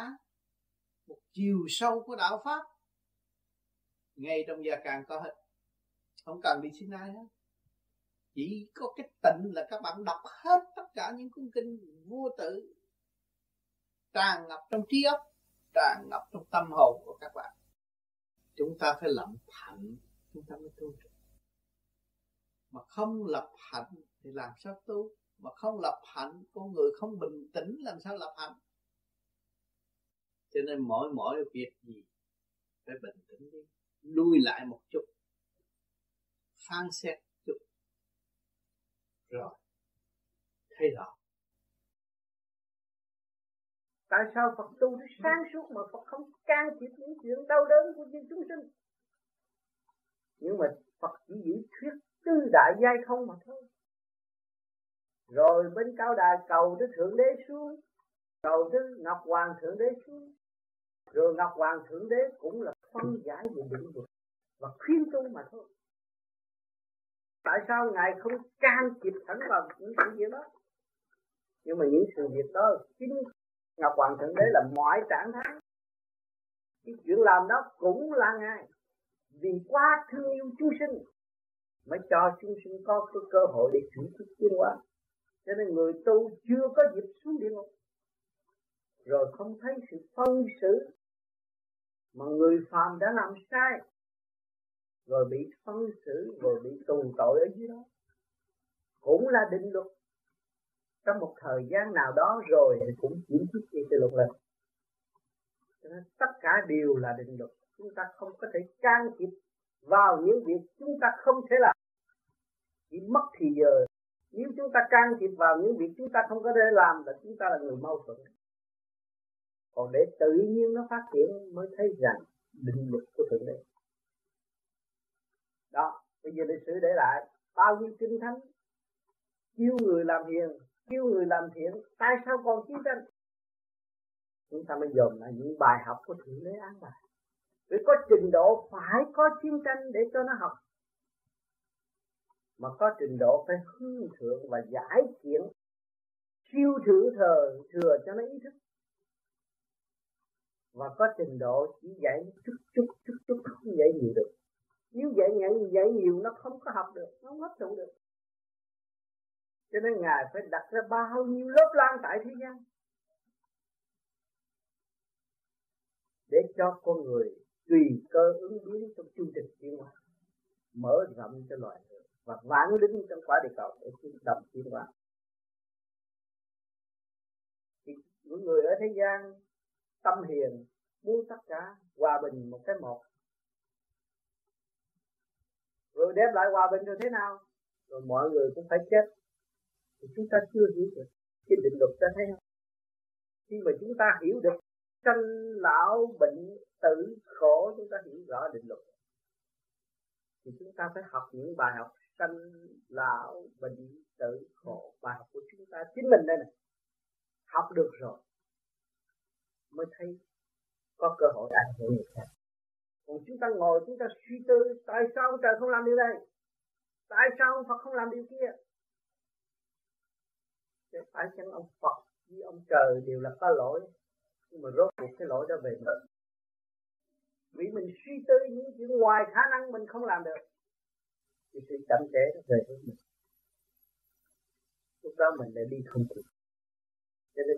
Speaker 3: một chiều sâu của đạo pháp. Ngay trong gia càng có hết. Không cần đi xin ai hết.
Speaker 4: Chỉ có cái tịnh là các bạn đọc hết tất cả những cuốn kinh vô tự tràn ngập trong trí óc, tràn ngập trong tâm hồn của các bạn. Chúng ta phải lập hạnh, chúng ta mới tu được. Mà không lập hạnh thì làm sao tu? Mà không lập hạnh, con người không bình tĩnh, làm sao lập hạnh? Cho nên mỗi mỗi việc gì? Phải bình tĩnh đi lui lại một chút, phán xét chút. Rồi, thấy rõ.
Speaker 3: Tại sao Phật tu nó sáng suốt mà Phật không can thiệp những chuyện đau đớn của những chúng sinh? Nhưng mà Phật chỉ giữ thuyết tư đại giai không mà thôi rồi bên cao đài cầu đức thượng đế xuống, cầu đức ngọc hoàng thượng đế xuống. Rồi ngọc hoàng thượng đế cũng là phân giải về định vực và khuyên tu mà thôi. Tại sao ngài không can kịp thẳng vào những sự việc đó? Nhưng mà những sự việc đó chính ngọc hoàng thượng đế là mọi trạng thái. Cái chuyện làm đó cũng là ngài. Vì quá thương yêu chúng sinh, mới cho chúng sinh có cái cơ hội để chuyển thức tiến hóa cho nên người tu chưa có dịp xuống địa ngục. Rồi không thấy sự phân xử mà người phàm đã làm sai. Rồi bị phân xử, rồi bị tù tội ở dưới đó. Cũng là định luật. Trong một thời gian nào đó rồi thì cũng chuyển thức đi từ luật lên cho nên tất cả đều là định luật. Chúng ta không có thể can thiệp vào những việc chúng ta không thể làm. Chỉ mất thì giờ nếu chúng ta can thiệp vào những việc chúng ta không có thể làm là chúng ta là người mâu thuẫn. Còn để tự nhiên nó phát triển mới thấy rằng định luật của thượng đế. Đó, bây giờ lịch sử để lại bao nhiêu kinh thánh kêu người làm hiền kêu người làm thiện, tại sao còn chiến tranh? Chúng ta mới dồn lại những bài học của thượng đế án bài. Vì có trình độ, phải có chiến tranh để cho nó học mà có trình độ phải hướng thượng và giải triển siêu thử thờ, thừa cho nó ý thức. Và có trình độ chỉ dạy chút chút chút chút, không dạy nhiều được. Nếu dạy nhận dạy nhiều, nó không có học được, nó không hấp thụ được. Cho nên ngài phải đặt ra bao nhiêu lớp lan tại thế gian? Để cho con người tùy cơ ứng biến trong chương trình tiến hóa, mở rộng cho loài người và vãng linh trong quả địa cầu để chúng đồng tiến hóa thì những người ở thế gian tâm hiền, muốn tất cả hòa bình một cái một. Rồi đem lại hòa bình rồi thế nào? Rồi mọi người cũng phải chết. Thì chúng ta chưa hiểu được cái định luật ta thấy không? Khi mà chúng ta hiểu được sanh lão bệnh tử khổ, chúng ta hiểu rõ định luật. Thì chúng ta phải học những bài học sanh lão bệnh tử khổ bài học của chúng ta. Chính mình đây này, học được rồi, mới thấy có cơ hội ảnh hưởng người khác. Còn chúng ta ngồi, chúng ta suy tư, tại sao ông trời không làm điều này? Tại sao ông Phật không làm điều kia? Chứ phải chăng ông Phật với ông trời đều là có lỗi, nhưng mà rốt cuộc cái lỗi đó về mình. Vì mình suy tư những chuyện ngoài khả năng mình không làm được thì sự chậm trễ nó về với mình. Lúc đó mình lại đi không kịp. Cho nên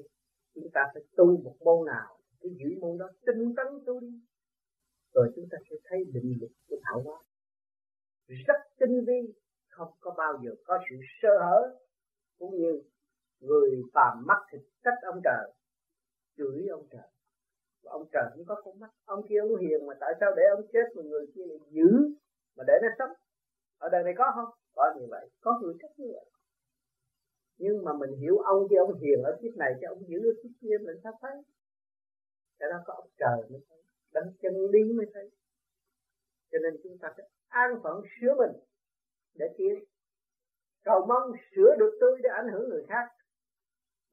Speaker 3: chúng ta phải tu một môn nào, cái giữ môn đó, tinh tấn tu đi. Rồi chúng ta sẽ thấy định luật của thảo hóa. Rất tinh vi, không có bao giờ có sự sơ hở, cũng như người phàm mắt thịt trách ông trời, chửi ông trời. Và ông trời cũng có con mắt. Ông kia ông hiền mà tại sao để ông chết mà người kia lại giữ mà để nó sống? Ở đời này có không? Có như vậy. Có người trách như vậy. Nhưng mà mình hiểu ông kia, ông hiền ở kiếp này chứ ông giữ ở kiếp kia mình sao thấy? Cái đó có ông trời mới thấy. Đánh chân lý mới thấy. Cho nên chúng ta phải an phận sửa mình để tiến. Cầu mong sửa được tôi để ảnh hưởng người khác.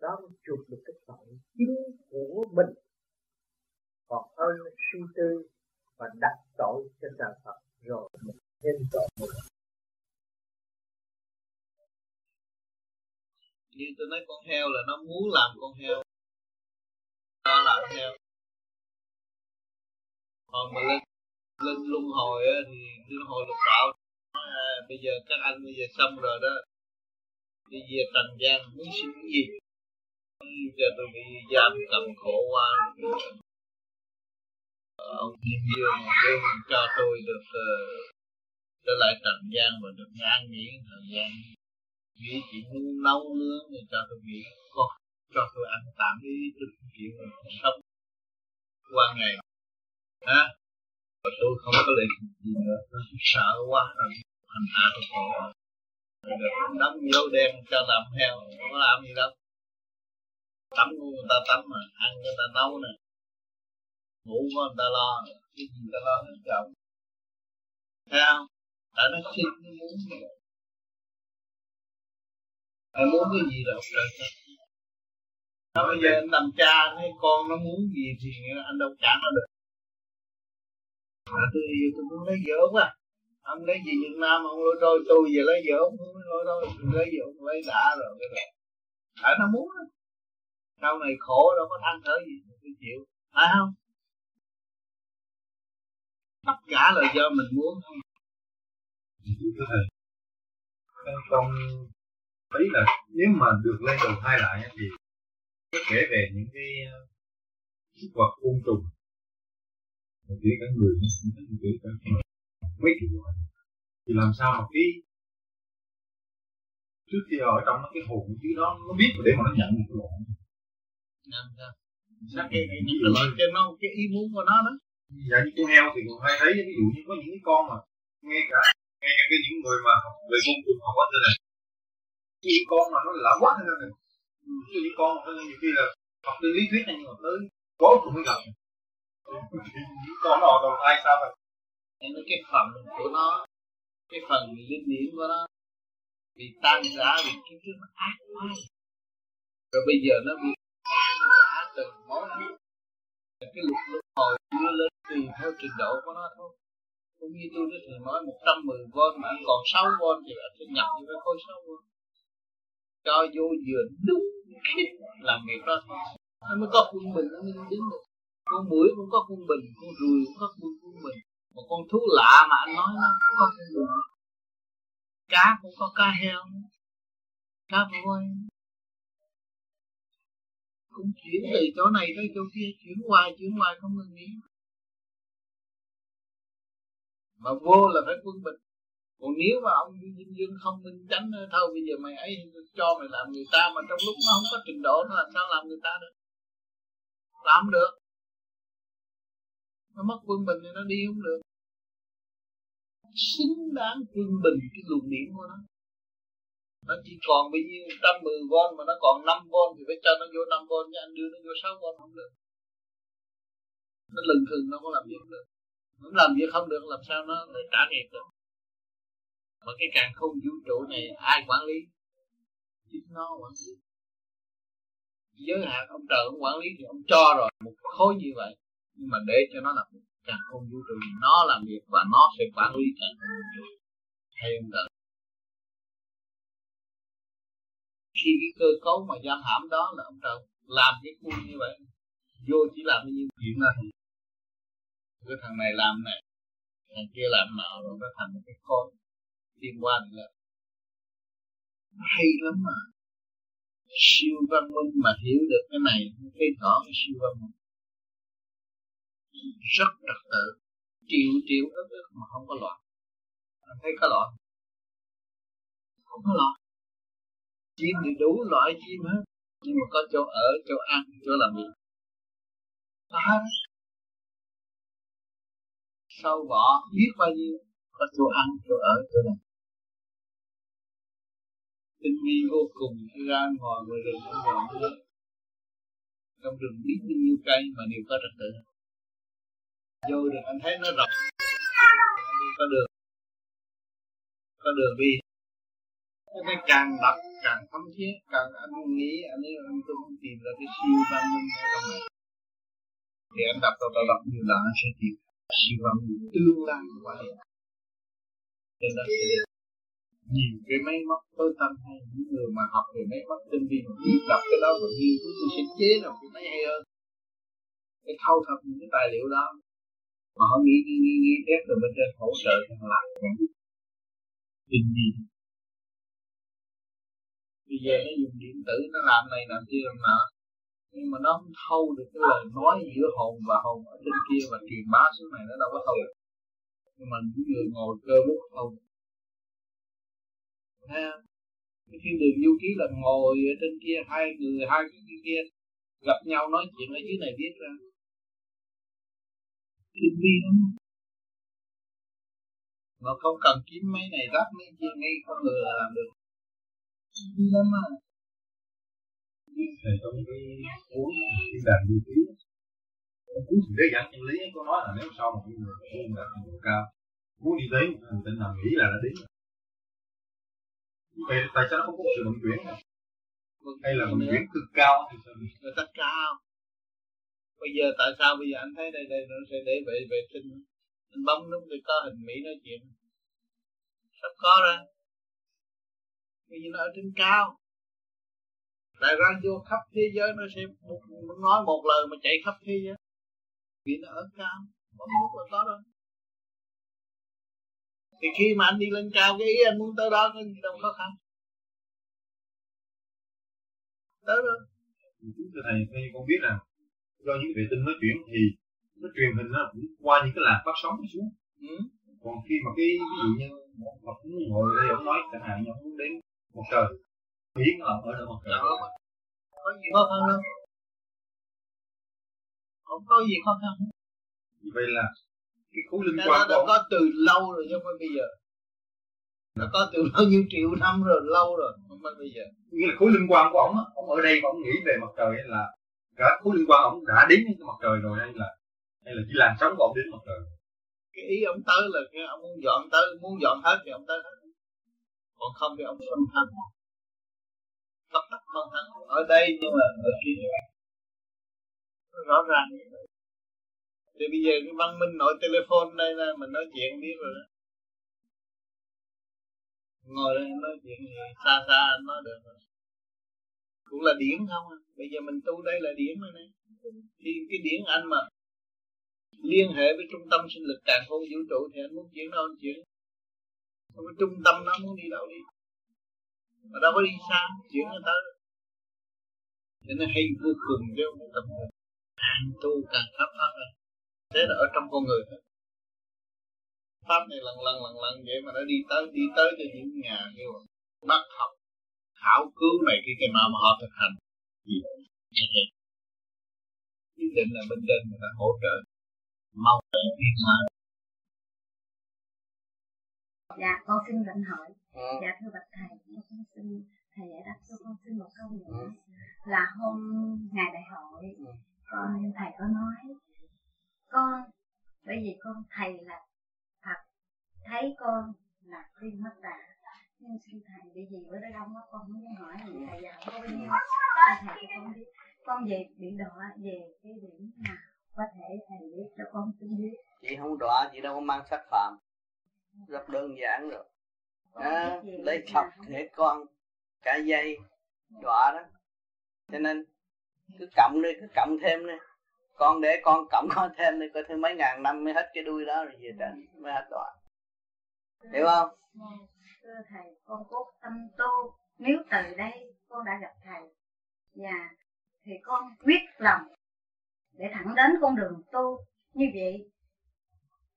Speaker 3: Đó mới chuộc được cái tội chính của mình. Còn hơn suy tư và đặt tội cho trời Phật rồi mình nên tội.
Speaker 4: Như tôi nói con heo là nó muốn làm con heo. Nó làm heo. Còn mà lên lên luân hồi á thì luân hồi lục đạo à, bây giờ các anh bây giờ xong rồi đó. Đi về trần gian muốn xin cái gì? Giờ tôi bị giam cầm khổ quá. Ông thiên dương đêm cho tôi được uh, trở lại trần gian và được an nghỉ thời gian nghĩ chỉ nấu nướng thì cho tôi nghĩ có cho tôi ăn tạm đi được chuyện mà sống qua ngày. Hả? Và tôi không có lệ gì nữa. Tôi sợ quá rồi hành hạ tôi khổ rồi đóng dấu đen cho làm heo, không có làm gì đâu. Tắm người ta tắm mà, ăn người ta nấu nè. Ngủ của người ta lo cái gì người ta lo hết chồng. Thấy không? Tại nó xin muốn. Nó muốn cái gì là trời nó bây giờ anh làm cha thấy con nó muốn gì thì anh đâu trả nó được. À, tôi tôi muốn lấy vợ quá. Ông lấy gì Việt Nam ông lôi trôi tôi về lấy vợ ông muốn lôi trôi lấy vợ ông lấy đã rồi cái này tại nó muốn sau này khổ đâu có than thở gì tôi chịu. Phải không? Tất cả là do mình muốn. Không
Speaker 18: con thấy là nếu mà được lên đầu thai lại thì có kể về những cái súc vật côn trùng kể cả người kể cả mấy kiểu loại thì làm sao mà cái trước khi ở trong cái hồn dưới đó nó biết để mà nó nhận cái loại.
Speaker 4: Làm sao sao cái những cái loại cho nó cái ý muốn của nó đó?
Speaker 18: Dạ như con heo thì còn hay thấy ví dụ như có những cái con mà ngay cả ngay cả những người mà học về côn trùng học hết rồi này những con mà nó lạ quá hơn mình ví dụ như con mà nhiều khi là học từ lý thuyết này nhưng mà tới có cũng mới gặp. Con nó đầu ai sao vậy
Speaker 4: em nói cái phần của nó, cái phần linh điển của nó bị tan rã bị kiến thức nó ác quá. Rồi bây giờ nó bị tan rã từng món cái lục lục hồi đưa lên tùy theo trình độ của nó thôi. Cũng như tôi đã thường nói 110 v mà anh còn 6 v thì anh sẽ nhập như cái khối 6 v cho vô vừa đúng khi làm việc đó. Nó mới có quân bình nó mới đứng được. Con mũi cũng có quân bình, con ruồi cũng có quân quân bình. Một con thú lạ mà anh nói nó cũng có quân bình. Cá cũng có cá heo cá voi. Cũng chuyển từ chỗ này tới chỗ kia, chuyển hoài chuyển hoài không ngừng nghỉ. Mà vô là phải quân bình còn nếu mà ông dinh dương không minh chánh thôi bây giờ mày ấy cho mày làm người ta, mà trong lúc nó không có trình độ nó làm sao làm người ta được? Làm được. Nó mất quân bình thì nó đi không được. Xứng đáng quân bình cái luồng điểm của nó. Nó chỉ còn bao nhiêu trăm mười von mà nó còn năm von thì phải cho nó vô năm von cho anh đưa nó vô sáu von không được. Nó lừng thường nó có làm việc được. Nó làm việc không được, làm sao nó để trả nghiệp được? Mà cái càng không vũ trụ này ai quản lý? Chính nó quản lý. Giới hạn ông trời ông quản lý thì ông cho rồi, một khối như vậy. Nhưng mà để cho nó làm càng không vũ trụ, nó làm việc và nó sẽ quản lý càng không vũ trụ. Hay ông trời. Khi cái cơ cấu mà giam hãm đó là ông trời làm cái khuôn như vậy, vô chỉ làm như chuyện là cái thằng này làm này, thằng kia làm nào rồi nó thành một cái khối liên quan là hay lắm mà. Siêu văn minh mà hiểu được cái này thấy rõ cái siêu văn minh. Rất trật tự. Triệu triệu ức ức mà không có loạn. Anh thấy có loạn? Không có loạn. Chim thì đủ loại chim hết. Nhưng mà có chỗ ở, chỗ ăn, chỗ làm việc. Đó sâu bọ biết bao nhiêu? Có chỗ ăn, chỗ ở, chỗ làm tinh vi vô cùng ra ngồi ngoài rừng không còn nữa trong rừng biết bao nhiêu cây mà đều có trật tự. Vô được anh thấy nó rộng. Có đường. Có đường đi. Cái càng đọc càng thấm thiết càng anh nghĩ anh ấy anh tôi muốn tìm ra cái siêu văn minh ở trong này. Thì anh đọc đọc đọc, nhiều lần anh sẽ tìm siêu văn minh tương lai của anh. Cho nên sẽ nhiều cái máy móc tối tâm hay những người mà học về máy móc tinh vi mà biết đọc cái đó và nghiên cứu, tôi sẽ chế được cái máy hay hơn. Cái thâu thập những cái tài liệu đó. Mà họ nghĩ nghĩ nghĩ nghĩ tiếp rồi bên trên hỗ trợ cho họ làm tinh gì bây giờ nó dùng điện tử, nó làm này, làm kia, làm nọ. Nhưng mà nó không thâu được cái lời nói giữa hồn và hồn ở trên kia và truyền bá xuống này, nó đâu có thâu được. Nhưng mà những người ngồi cơ bút thâu không Khi đường du ký là ngồi ở trên kia, hai người, hai cái kia gặp nhau nói chuyện ở dưới này biết ra. Tinh vi lắm mà không cần kiếm mấy này rác mấy kia, ngay con người là làm được. Tinh vi lắm à.
Speaker 18: Thầy trong cái cuốn thiên đàn du ký, cuốn để dẫn chân lý cô nói là nếu sau một người tu đạt độ cao muốn đi tới một người tinh nào nghĩ là đã đến vậy tại sao nó không có sự vận chuyển này hay là vận chuyển cực cao thì sao?
Speaker 4: Người ta cao. Bây giờ tại sao bây giờ anh thấy đây đây nó sẽ để vệ vệ tinh anh bấm nút thì có hình mỹ nói chuyện. Sắp có ra bây giờ nó ở trên cao. Đại ra vô khắp thế giới nó sẽ nói một lời mà chạy khắp thế giới. Vì nó ở cao. Bấm nút là có rồi thì khi mà anh đi lên cao cái ý anh muốn tới đó có gì đâu khó khăn. Tới rồi
Speaker 18: chúng thầy theo con biết là do những vệ tinh nó chuyển thì nó truyền hình nó cũng qua những cái làn phát sóng xuống. Ừ. còn khi mà cái ví dụ như một Phật ngồi đây ông nói chẳng hạn như ông muốn đến một trời biến ở ở đâu một trời?
Speaker 4: Có gì khó khăn đâu. Không có gì khó khăn.
Speaker 18: Như vậy là cái khối linh
Speaker 4: quan nó có từ lâu rồi chứ không phải bây giờ. Nó có từ bao nhiêu triệu năm rồi lâu rồi không phải bây giờ.
Speaker 18: Nghĩa là khối linh quan của ông ông ở đây mà ông nghĩ về mặt trời hay là cả khối liên quan ông đã đến cái mặt trời rồi hay là hay là chỉ làm sống của ông đến mặt trời?
Speaker 4: Cái ý ông tới là cái ông muốn dọn tới muốn dọn hết thì ông tới hết. Còn không thì ông phân thân tất tất phân thân ở đây nhưng mà ở kia. Rõ ràng như vậy thì bây giờ cái văn minh nội telephone đây là mình nói chuyện biết rồi đó. Ngồi đây nói chuyện thì xa xa anh nói được rồi. Cũng là điển không à? Bây giờ mình tu đây là điển rồi này. Thì cái điển anh mà liên hệ với trung tâm sinh lực càng không vũ trụ thì anh muốn chuyển đâu anh chuyển. Không có trung tâm nó muốn đi đâu đi? Mà đâu có đi xa, chuyển nó tới cho nên hay vô cùng chứ không tập an tu càng khắp hơn thế là ở trong con người thôi. Pháp này lần lần lần lần vậy mà nó đi tới đi tới cho những nhà như bác học khảo cứu này cái cái mà họ thực hành. Gì nhất định là bên trên người ta hỗ trợ. Mau về tiến hóa
Speaker 19: dạ con xin định hỏi. Ừ. dạ thưa bạch thầy con xin thầy giải đáp cho con xin một câu nữa. Ừ. là hôm ngày đại hội ừ. con thầy có nói con. Bởi vì con thầy là thật thấy con là khuyên mất đà nhưng xin thầy bị gì bữa đó đông quá con dám hỏi gì thầy giàu có bao nhiêu. Thầy cho con biết. Con về bị đọa về cái điểm nào? Có thể thầy biết cho con xin biết.
Speaker 3: Chị không đọa chị đâu có mang sắc phạm. Rất đơn giản rồi. À, lấy thọc thể con cả dây đọa đó. Cho nên cứ cộng đi cứ cộng thêm đi con để con cộng con thêm đi coi thêm mấy ngàn năm mới hết cái đuôi đó rồi về trên mới hết đọa hiểu không?
Speaker 19: Thưa thầy con cố tâm tu. Nếu từ đây con đã gặp thầy và thì con quyết lòng để thẳng đến con đường tu. Như vậy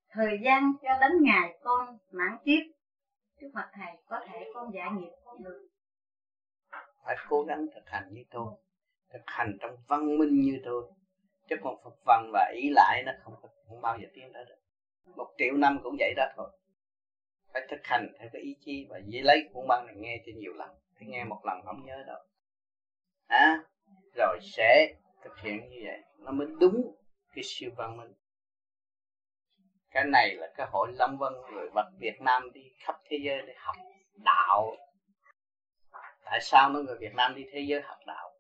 Speaker 19: thời gian cho đến ngày con mãn kiếp trước mặt thầy có thể con giải nghiệp con được.
Speaker 3: Phải cố gắng thực hành như tôi thực hành trong văn minh như tôi chứ còn phật văn và ý lại nó không không bao giờ tiến tới được. Một triệu năm cũng vậy đó thôi. Phải thực hành theo cái ý chí và dễ lấy cuốn băng này nghe cho nhiều lần. Thì nghe một lần không nhớ đâu. À, rồi sẽ thực hiện như vậy. Nó mới đúng cái siêu văn minh. Cái này là cái hội lâm vân người vật Việt Nam đi khắp thế giới để học đạo. Tại sao mấy người Việt Nam đi thế giới học đạo?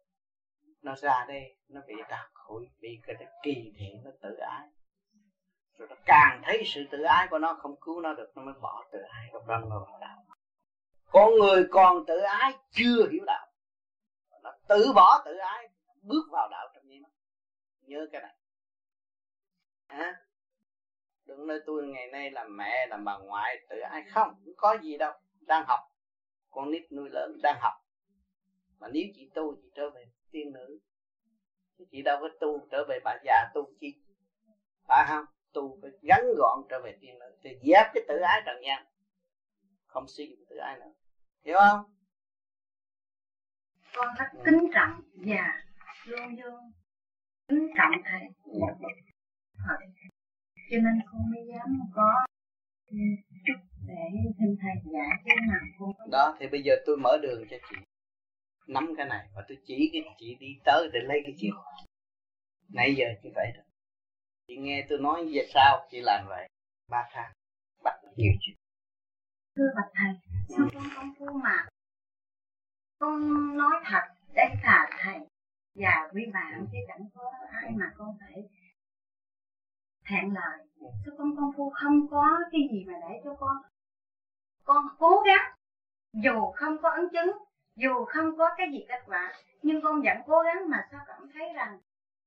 Speaker 3: Nó ra đây, nó bị đặc hội bị cái kỳ thị nó tự ái. Rồi nó càng thấy sự tự ái của nó không cứu nó được, nó mới bỏ tự ái lúc đó nó vào đạo. Con người còn tự ái chưa hiểu đạo. Nó tự bỏ tự ái, bước vào đạo trong nháy nhớ cái này. Hả? Đừng nói tôi ngày nay làm mẹ làm bà ngoại, tự ái không cũng có gì đâu. Đang học. Con nít nuôi lớn, đang học. Mà nếu chị tu chị trở về tiên nữ. Chị đâu có tu trở về bà già tu chi. Phải không? Tu phải gắn gọn trở về tiên nữ thì dẹp cái tự ái trần gian. Không sử dụng tự ái nữa. Hiểu không?
Speaker 19: Con rất kính trọng và luôn luôn kính trọng thầy. Cho nên con mới dám có chút để xin thầy dạy cái mặt con.
Speaker 3: Đó thì bây giờ tôi mở đường cho chị nắm cái này và tôi chỉ cái chị đi tới để lấy cái chìa khóa nãy giờ chị vậy đó. Chị nghe tôi nói về sao chị làm vậy. Ba tháng bắt nhiều chuyện.
Speaker 19: Thưa bạch thầy sao con không phu mà? Con nói thật đây là thầy và quý bạn chứ chẳng có ai mà con phải hẹn lời. Sao con công phu không có cái gì mà để cho con. Con cố gắng dù không có ấn chứng dù không có cái gì kết quả nhưng con vẫn cố gắng mà sao cảm thấy rằng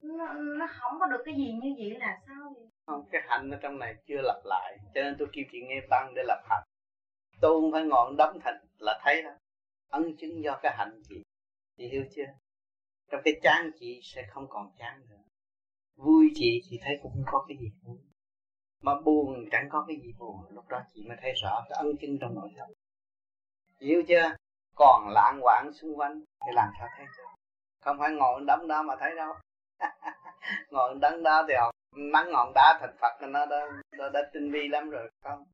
Speaker 19: nó, nó không có được cái gì như vậy là sao vậy?
Speaker 3: Không cái hạnh ở trong này chưa lặp lại cho nên tôi kêu chị nghe băng để lập hạnh. Tôi không phải ngọn đóng thành là thấy đó ấn chứng do cái hạnh chị. Chị hiểu chưa? Trong cái chán chị sẽ không còn chán nữa. Vui chị thì thấy cũng không có cái gì vui. Mà buồn chẳng có cái gì buồn lúc đó chị mới thấy rõ cái ân chứng trong nội tâm. Hiểu chưa? Còn lãng quạng xung quanh thì làm sao thấy được? Không phải ngồi đấm đó mà thấy đâu. Ngồi đấm đó thì họ nắng ngọn đá thành phật nó đã, đã, đã tinh vi lắm rồi không?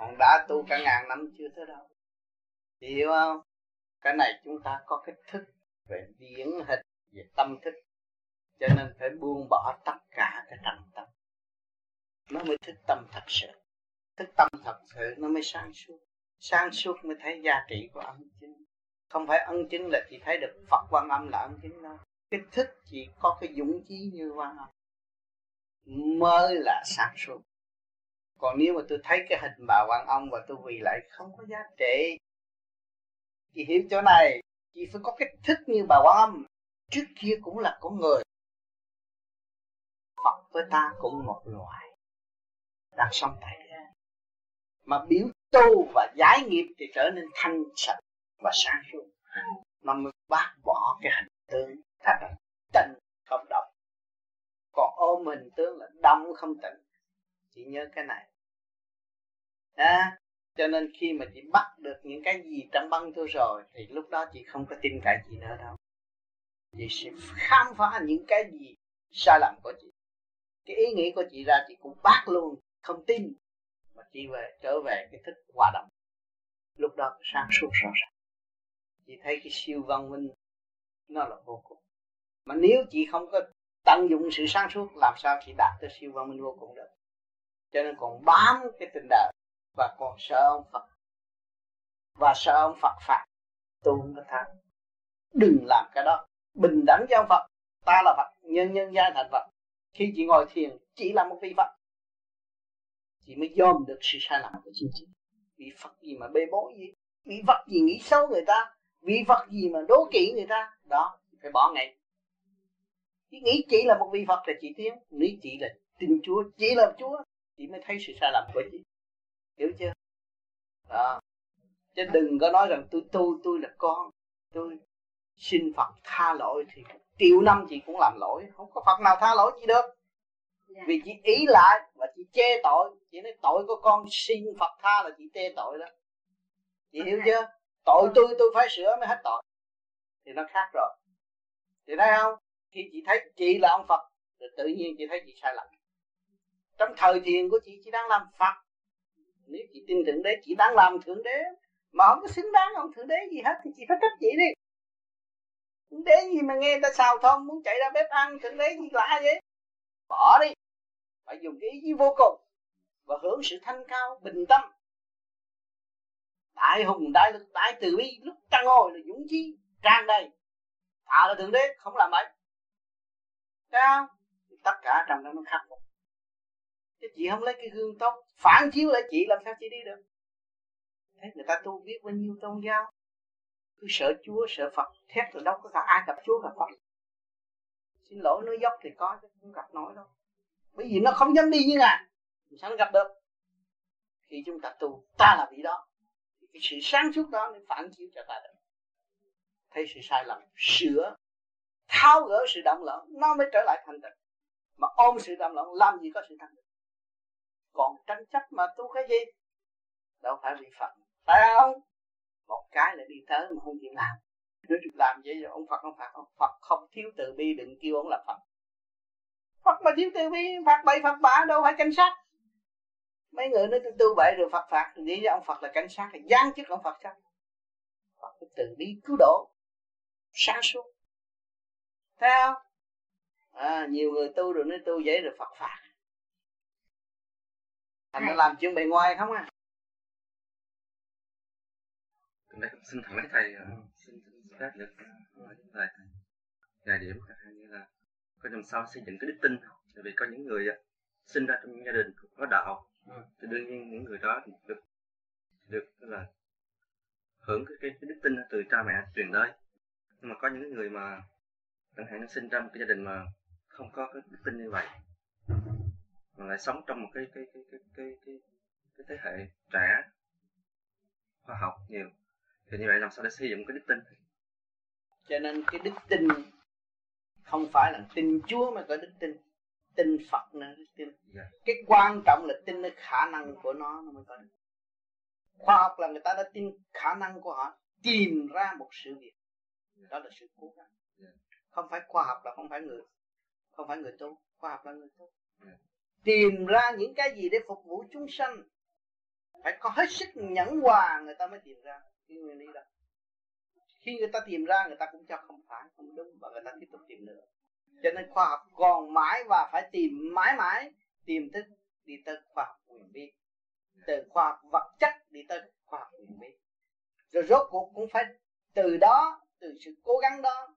Speaker 3: Ngọn đá tu cả ngàn năm chưa tới đâu. Hiểu không? Cái này chúng ta có cái thức về điển hình về tâm thức cho nên phải buông bỏ tất cả cái trần tâm. Nó mới thức tâm thật sự. Thức tâm thật sự nó mới sáng suốt sáng suốt mới thấy giá trị của ân chứng không phải ân chứng là chỉ thấy được phật quan âm là ân chứng đâu. Cái thức chỉ có cái dũng chí như quan âm. Mới là sáng suốt. Còn nếu mà tôi thấy cái hình bà quan âm và tôi quỳ lại, không có giá trị. Chị hiểu chỗ này. Chị phải có cái thức như bà quan âm. Trước kia cũng là con người. Phật với ta cũng một loại đang sống tại thế mà biểu tu và giải nghiệp thì trở nên thanh sạch và sáng suốt. Nó mới bác bỏ cái hình tướng thành tình không động. Còn ôm hình tướng là đông không tịnh. Chị nhớ cái này. À, cho nên khi mà chị bắt được những cái gì trong băng tôi rồi thì lúc đó chị không có tin cậy chị nữa đâu. Chị sẽ khám phá những cái gì sai lầm của chị. Cái ý nghĩ của chị ra chị cũng bác luôn không tin chỉ về trở về cái thức hòa đồng. Lúc đó sáng suốt rõ ràng. Chị thấy cái siêu văn minh, nó là vô cùng. Mà nếu chị không có tận dụng sự sáng suốt, làm sao chị đạt tới siêu văn minh vô cùng được? Cho nên còn bám cái tình đời, và còn sợ ông Phật. Và sợ ông Phật phạt tu không có thắng đừng làm cái đó. Bình đẳng với ông Phật. Ta là Phật, nhân nhân gia thành Phật. Khi chị ngồi thiền, chỉ là một vị Phật thì mới dòm được sự sai lầm của chính chị vì Phật gì mà bê bối gì vì Phật gì nghĩ xấu người ta? Vì Phật gì mà đố kỵ người ta? Đó, phải bỏ ngay. Chỉ nghĩ chị là một vị Phật là chị tiến nghĩ chị là tin Chúa chị là Chúa chị mới thấy sự sai lầm của chị hiểu chưa? Đó. Chứ đừng có nói rằng tôi tu tôi là con, tôi xin Phật tha lỗi thì triệu năm chị cũng làm lỗi. Không có Phật nào tha lỗi chị được vì chị ý lại và chị chê tội. Chị nói tội của con xin Phật tha là chị chê tội đó. Chị hiểu chưa? Tội tôi tôi phải sửa mới hết tội. Thì nó khác rồi. Chị thấy không? Khi chị thấy chị là ông Phật thì tự nhiên chị thấy chị sai lầm. Trong thời thiền của chị chị đang làm Phật. Nếu chị tin thượng đế chị đang làm thượng đế. Mà không có xứng đáng ông thượng đế gì hết thì chị phải trách chị đi. Thượng đế gì mà nghe ta xào thông muốn chạy ra bếp ăn thượng đế gì lạ vậy bỏ đi. Phải dùng cái ý chí vô cùng và hưởng sự thanh cao, bình tâm. Đại hùng, đại lực, đại từ bi, lúc ta ngồi là dũng chí, tràn đầy. Thà là thượng đế, không làm vậy thấy không? Tất cả trong đó nó khắc phục. Chứ chị không lấy cái gương tốt, phản chiếu lại chị, làm sao chị đi được? Thế người ta tu biết bao nhiêu tôn giáo? Cứ sợ chúa, sợ phật, thét rồi đâu có cả ai gặp chúa gặp phật xin lỗi nói dốc thì có chứ, không gặp nổi đâu. Bởi vì nó không dám đi như ngài sao nó gặp được? Khi chúng ta tu, ta là vị đó. Cái sự sáng suốt đó nó phản chiếu cho ta được. Thấy sự sai lầm, sửa, tháo gỡ sự động loạn nó mới trở lại thanh tịnh. Mà ôm sự động loạn làm gì có sự thanh tịnh? Còn tranh chấp mà tu cái gì? Đâu phải bị phật. Phải không? Một cái là đi tới mà không chịu làm nếu làm vậy rồi ông phật không phạt ông. Phật không thiếu từ bi đừng kêu ông là phật. Phật mà thiếu từ bi phạt bậy phạt bạ đâu phải cảnh sát. Mấy người nói tôi tu bậy rồi phật phạt. Nghĩ ra ông phật là cảnh sát là giáng chức ông phật sao? Phật từ bi cứu độ sáng suốt. Thấy không? À, nhiều người tu rồi nói tu vậy rồi phật phạt. Thành nó làm chuyện bề ngoài không à?
Speaker 20: Xin thẳng lấy thầy uh, xin phép được thầy vài điểm như là có làm sao xây dựng cái đức tin. Tại vì có những người uh, sinh ra trong gia đình có đạo. Ừ. thì đương nhiên những người đó được được là hưởng cái, cái, cái đức tin từ cha mẹ truyền tới. Nhưng mà có những người mà chẳng hạn nó sinh ra một cái gia đình mà không có cái đức tin như vậy mà lại sống trong một cái cái cái cái cái cái, cái thế hệ trẻ khoa học nhiều thì như vậy làm sao để xây dựng cái đức tin
Speaker 3: cho nên cái đức tin không phải là tin Chúa mà có đức tin tin Phật nữa đức tin yeah. Dạ. cái quan trọng là tin cái khả năng của nó nó mới có được khoa học là người ta đã tin khả năng của họ tìm ra một sự việc yeah. đó là sự cố gắng yeah. Dạ. không phải khoa học là không phải người không phải người tu khoa học là người tu yeah. tìm ra những cái gì để phục vụ chúng sanh phải có hết sức nhẫn hòa người ta mới tìm ra cái nguyên lý đó khi người ta tìm ra, người ta cũng cho không phải, không đúng, và người ta tiếp tục tìm nữa. Cho nên khoa học còn mãi và phải tìm mãi mãi, tìm tới, đi tới khoa học quyền bí. Từ khoa học vật chất đi tới khoa học quyền bí. Rồi rốt cuộc cũng phải từ đó, từ sự cố gắng đó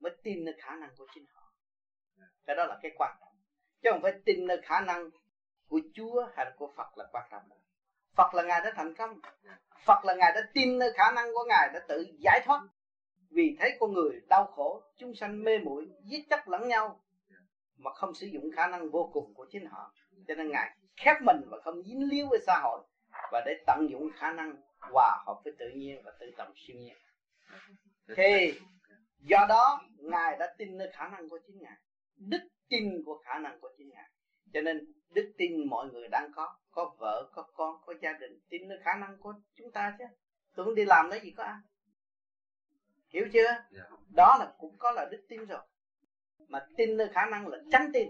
Speaker 3: mới tin được khả năng của chính họ. Cái đó là cái quan trọng. Chứ không phải tin được khả năng của Chúa hay là của Phật là quan trọng Phật là ngài đã thành công. Phật là ngài đã tin nơi khả năng của ngài, đã tự giải thoát. Vì thấy con người đau khổ, chúng sanh mê muội, giết chóc lẫn nhau, mà không sử dụng khả năng vô cùng của chính họ. Cho nên ngài khép mình và không dính líu với xã hội, và để tận dụng khả năng hòa hợp với tự nhiên và tự động siêu nhiên. Thì, do đó, ngài đã tin nơi khả năng của chính ngài. Đức tin của khả năng của chính ngài cho nên đức tin mọi người đang có có vợ có con có gia đình tin nơi khả năng của chúng ta chứ tôi không đi làm lấy gì có ăn hiểu chưa yeah. Dạ. đó là cũng có là đức tin rồi mà tin nơi khả năng là tránh tin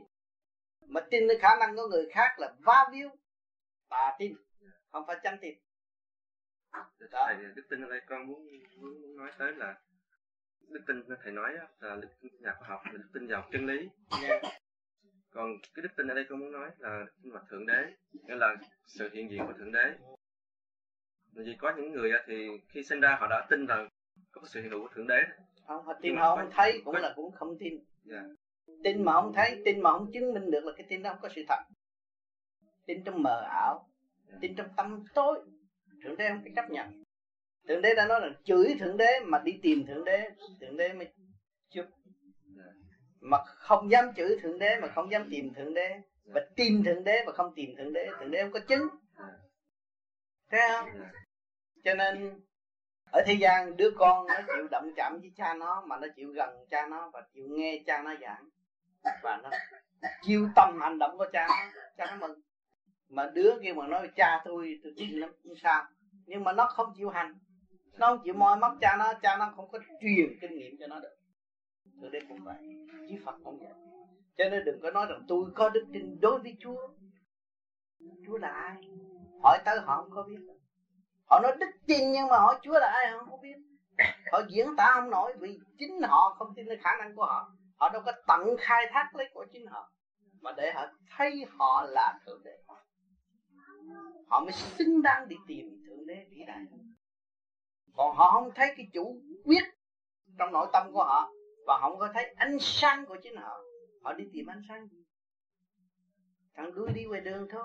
Speaker 3: mà tin nơi khả năng của người khác là va víu tà tin không phải tránh tin
Speaker 20: đó. thầy đức tin ở đây con muốn, muốn nói tới là đức tin thầy nói là đức tin nhà khoa học là đức tin vào chân lý yeah. Còn cái đức tin ở đây con muốn nói là đức tin vào thượng đế nghĩa là sự hiện diện của thượng đế vì có những người thì khi sinh ra họ đã tin rằng có sự hiện hữu của thượng đế
Speaker 3: không họ tin họ không thấy cũng là cũng không tin yeah. Dạ. tin mà không thấy tin mà không chứng minh được là cái tin đó không có sự thật tin trong mờ ảo yeah. Dạ. tin trong tâm tối thượng đế không phải chấp nhận thượng đế đã nói là chửi thượng đế mà đi tìm thượng đế thượng đế mới chụp mà không dám chữ thượng đế, mà không dám tìm thượng đế, và tin thượng đế mà không tìm thượng đế thượng đế không có chứng. Thấy không? Cho nên, ở thế gian đứa con nó chịu động chạm với cha nó, mà nó chịu gần cha nó và chịu nghe cha nó giảng. Và nó chiêu tâm hành động của cha nó cha nó mừng. Mà đứa kia mà nói, cha tôi tôi tin lắm, không sao. Nhưng mà nó không chịu hành. Nó không chịu moi móc cha nó cha nó không có truyền kinh nghiệm cho nó được thượng đây cũng vậy chí phật không vậy. Cho nên đừng có nói rằng tôi có đức tin đối với chúa. Chúa là ai? Hỏi tới họ không có biết. Họ nói đức tin nhưng mà hỏi chúa là ai họ không biết. Họ diễn tả không nổi vì chính họ không tin khả năng của họ. Họ đâu có tận khai thác lấy của chính họ, mà để họ thấy họ là thượng đế. Họ mới xứng đáng đi tìm thượng đế vĩ đại. Còn họ không thấy cái chủ quyết trong nội tâm của họ và không có thấy ánh sáng của chính họ. Họ đi tìm ánh sáng. Gì thằng đuôi đi ngoài đường thôi.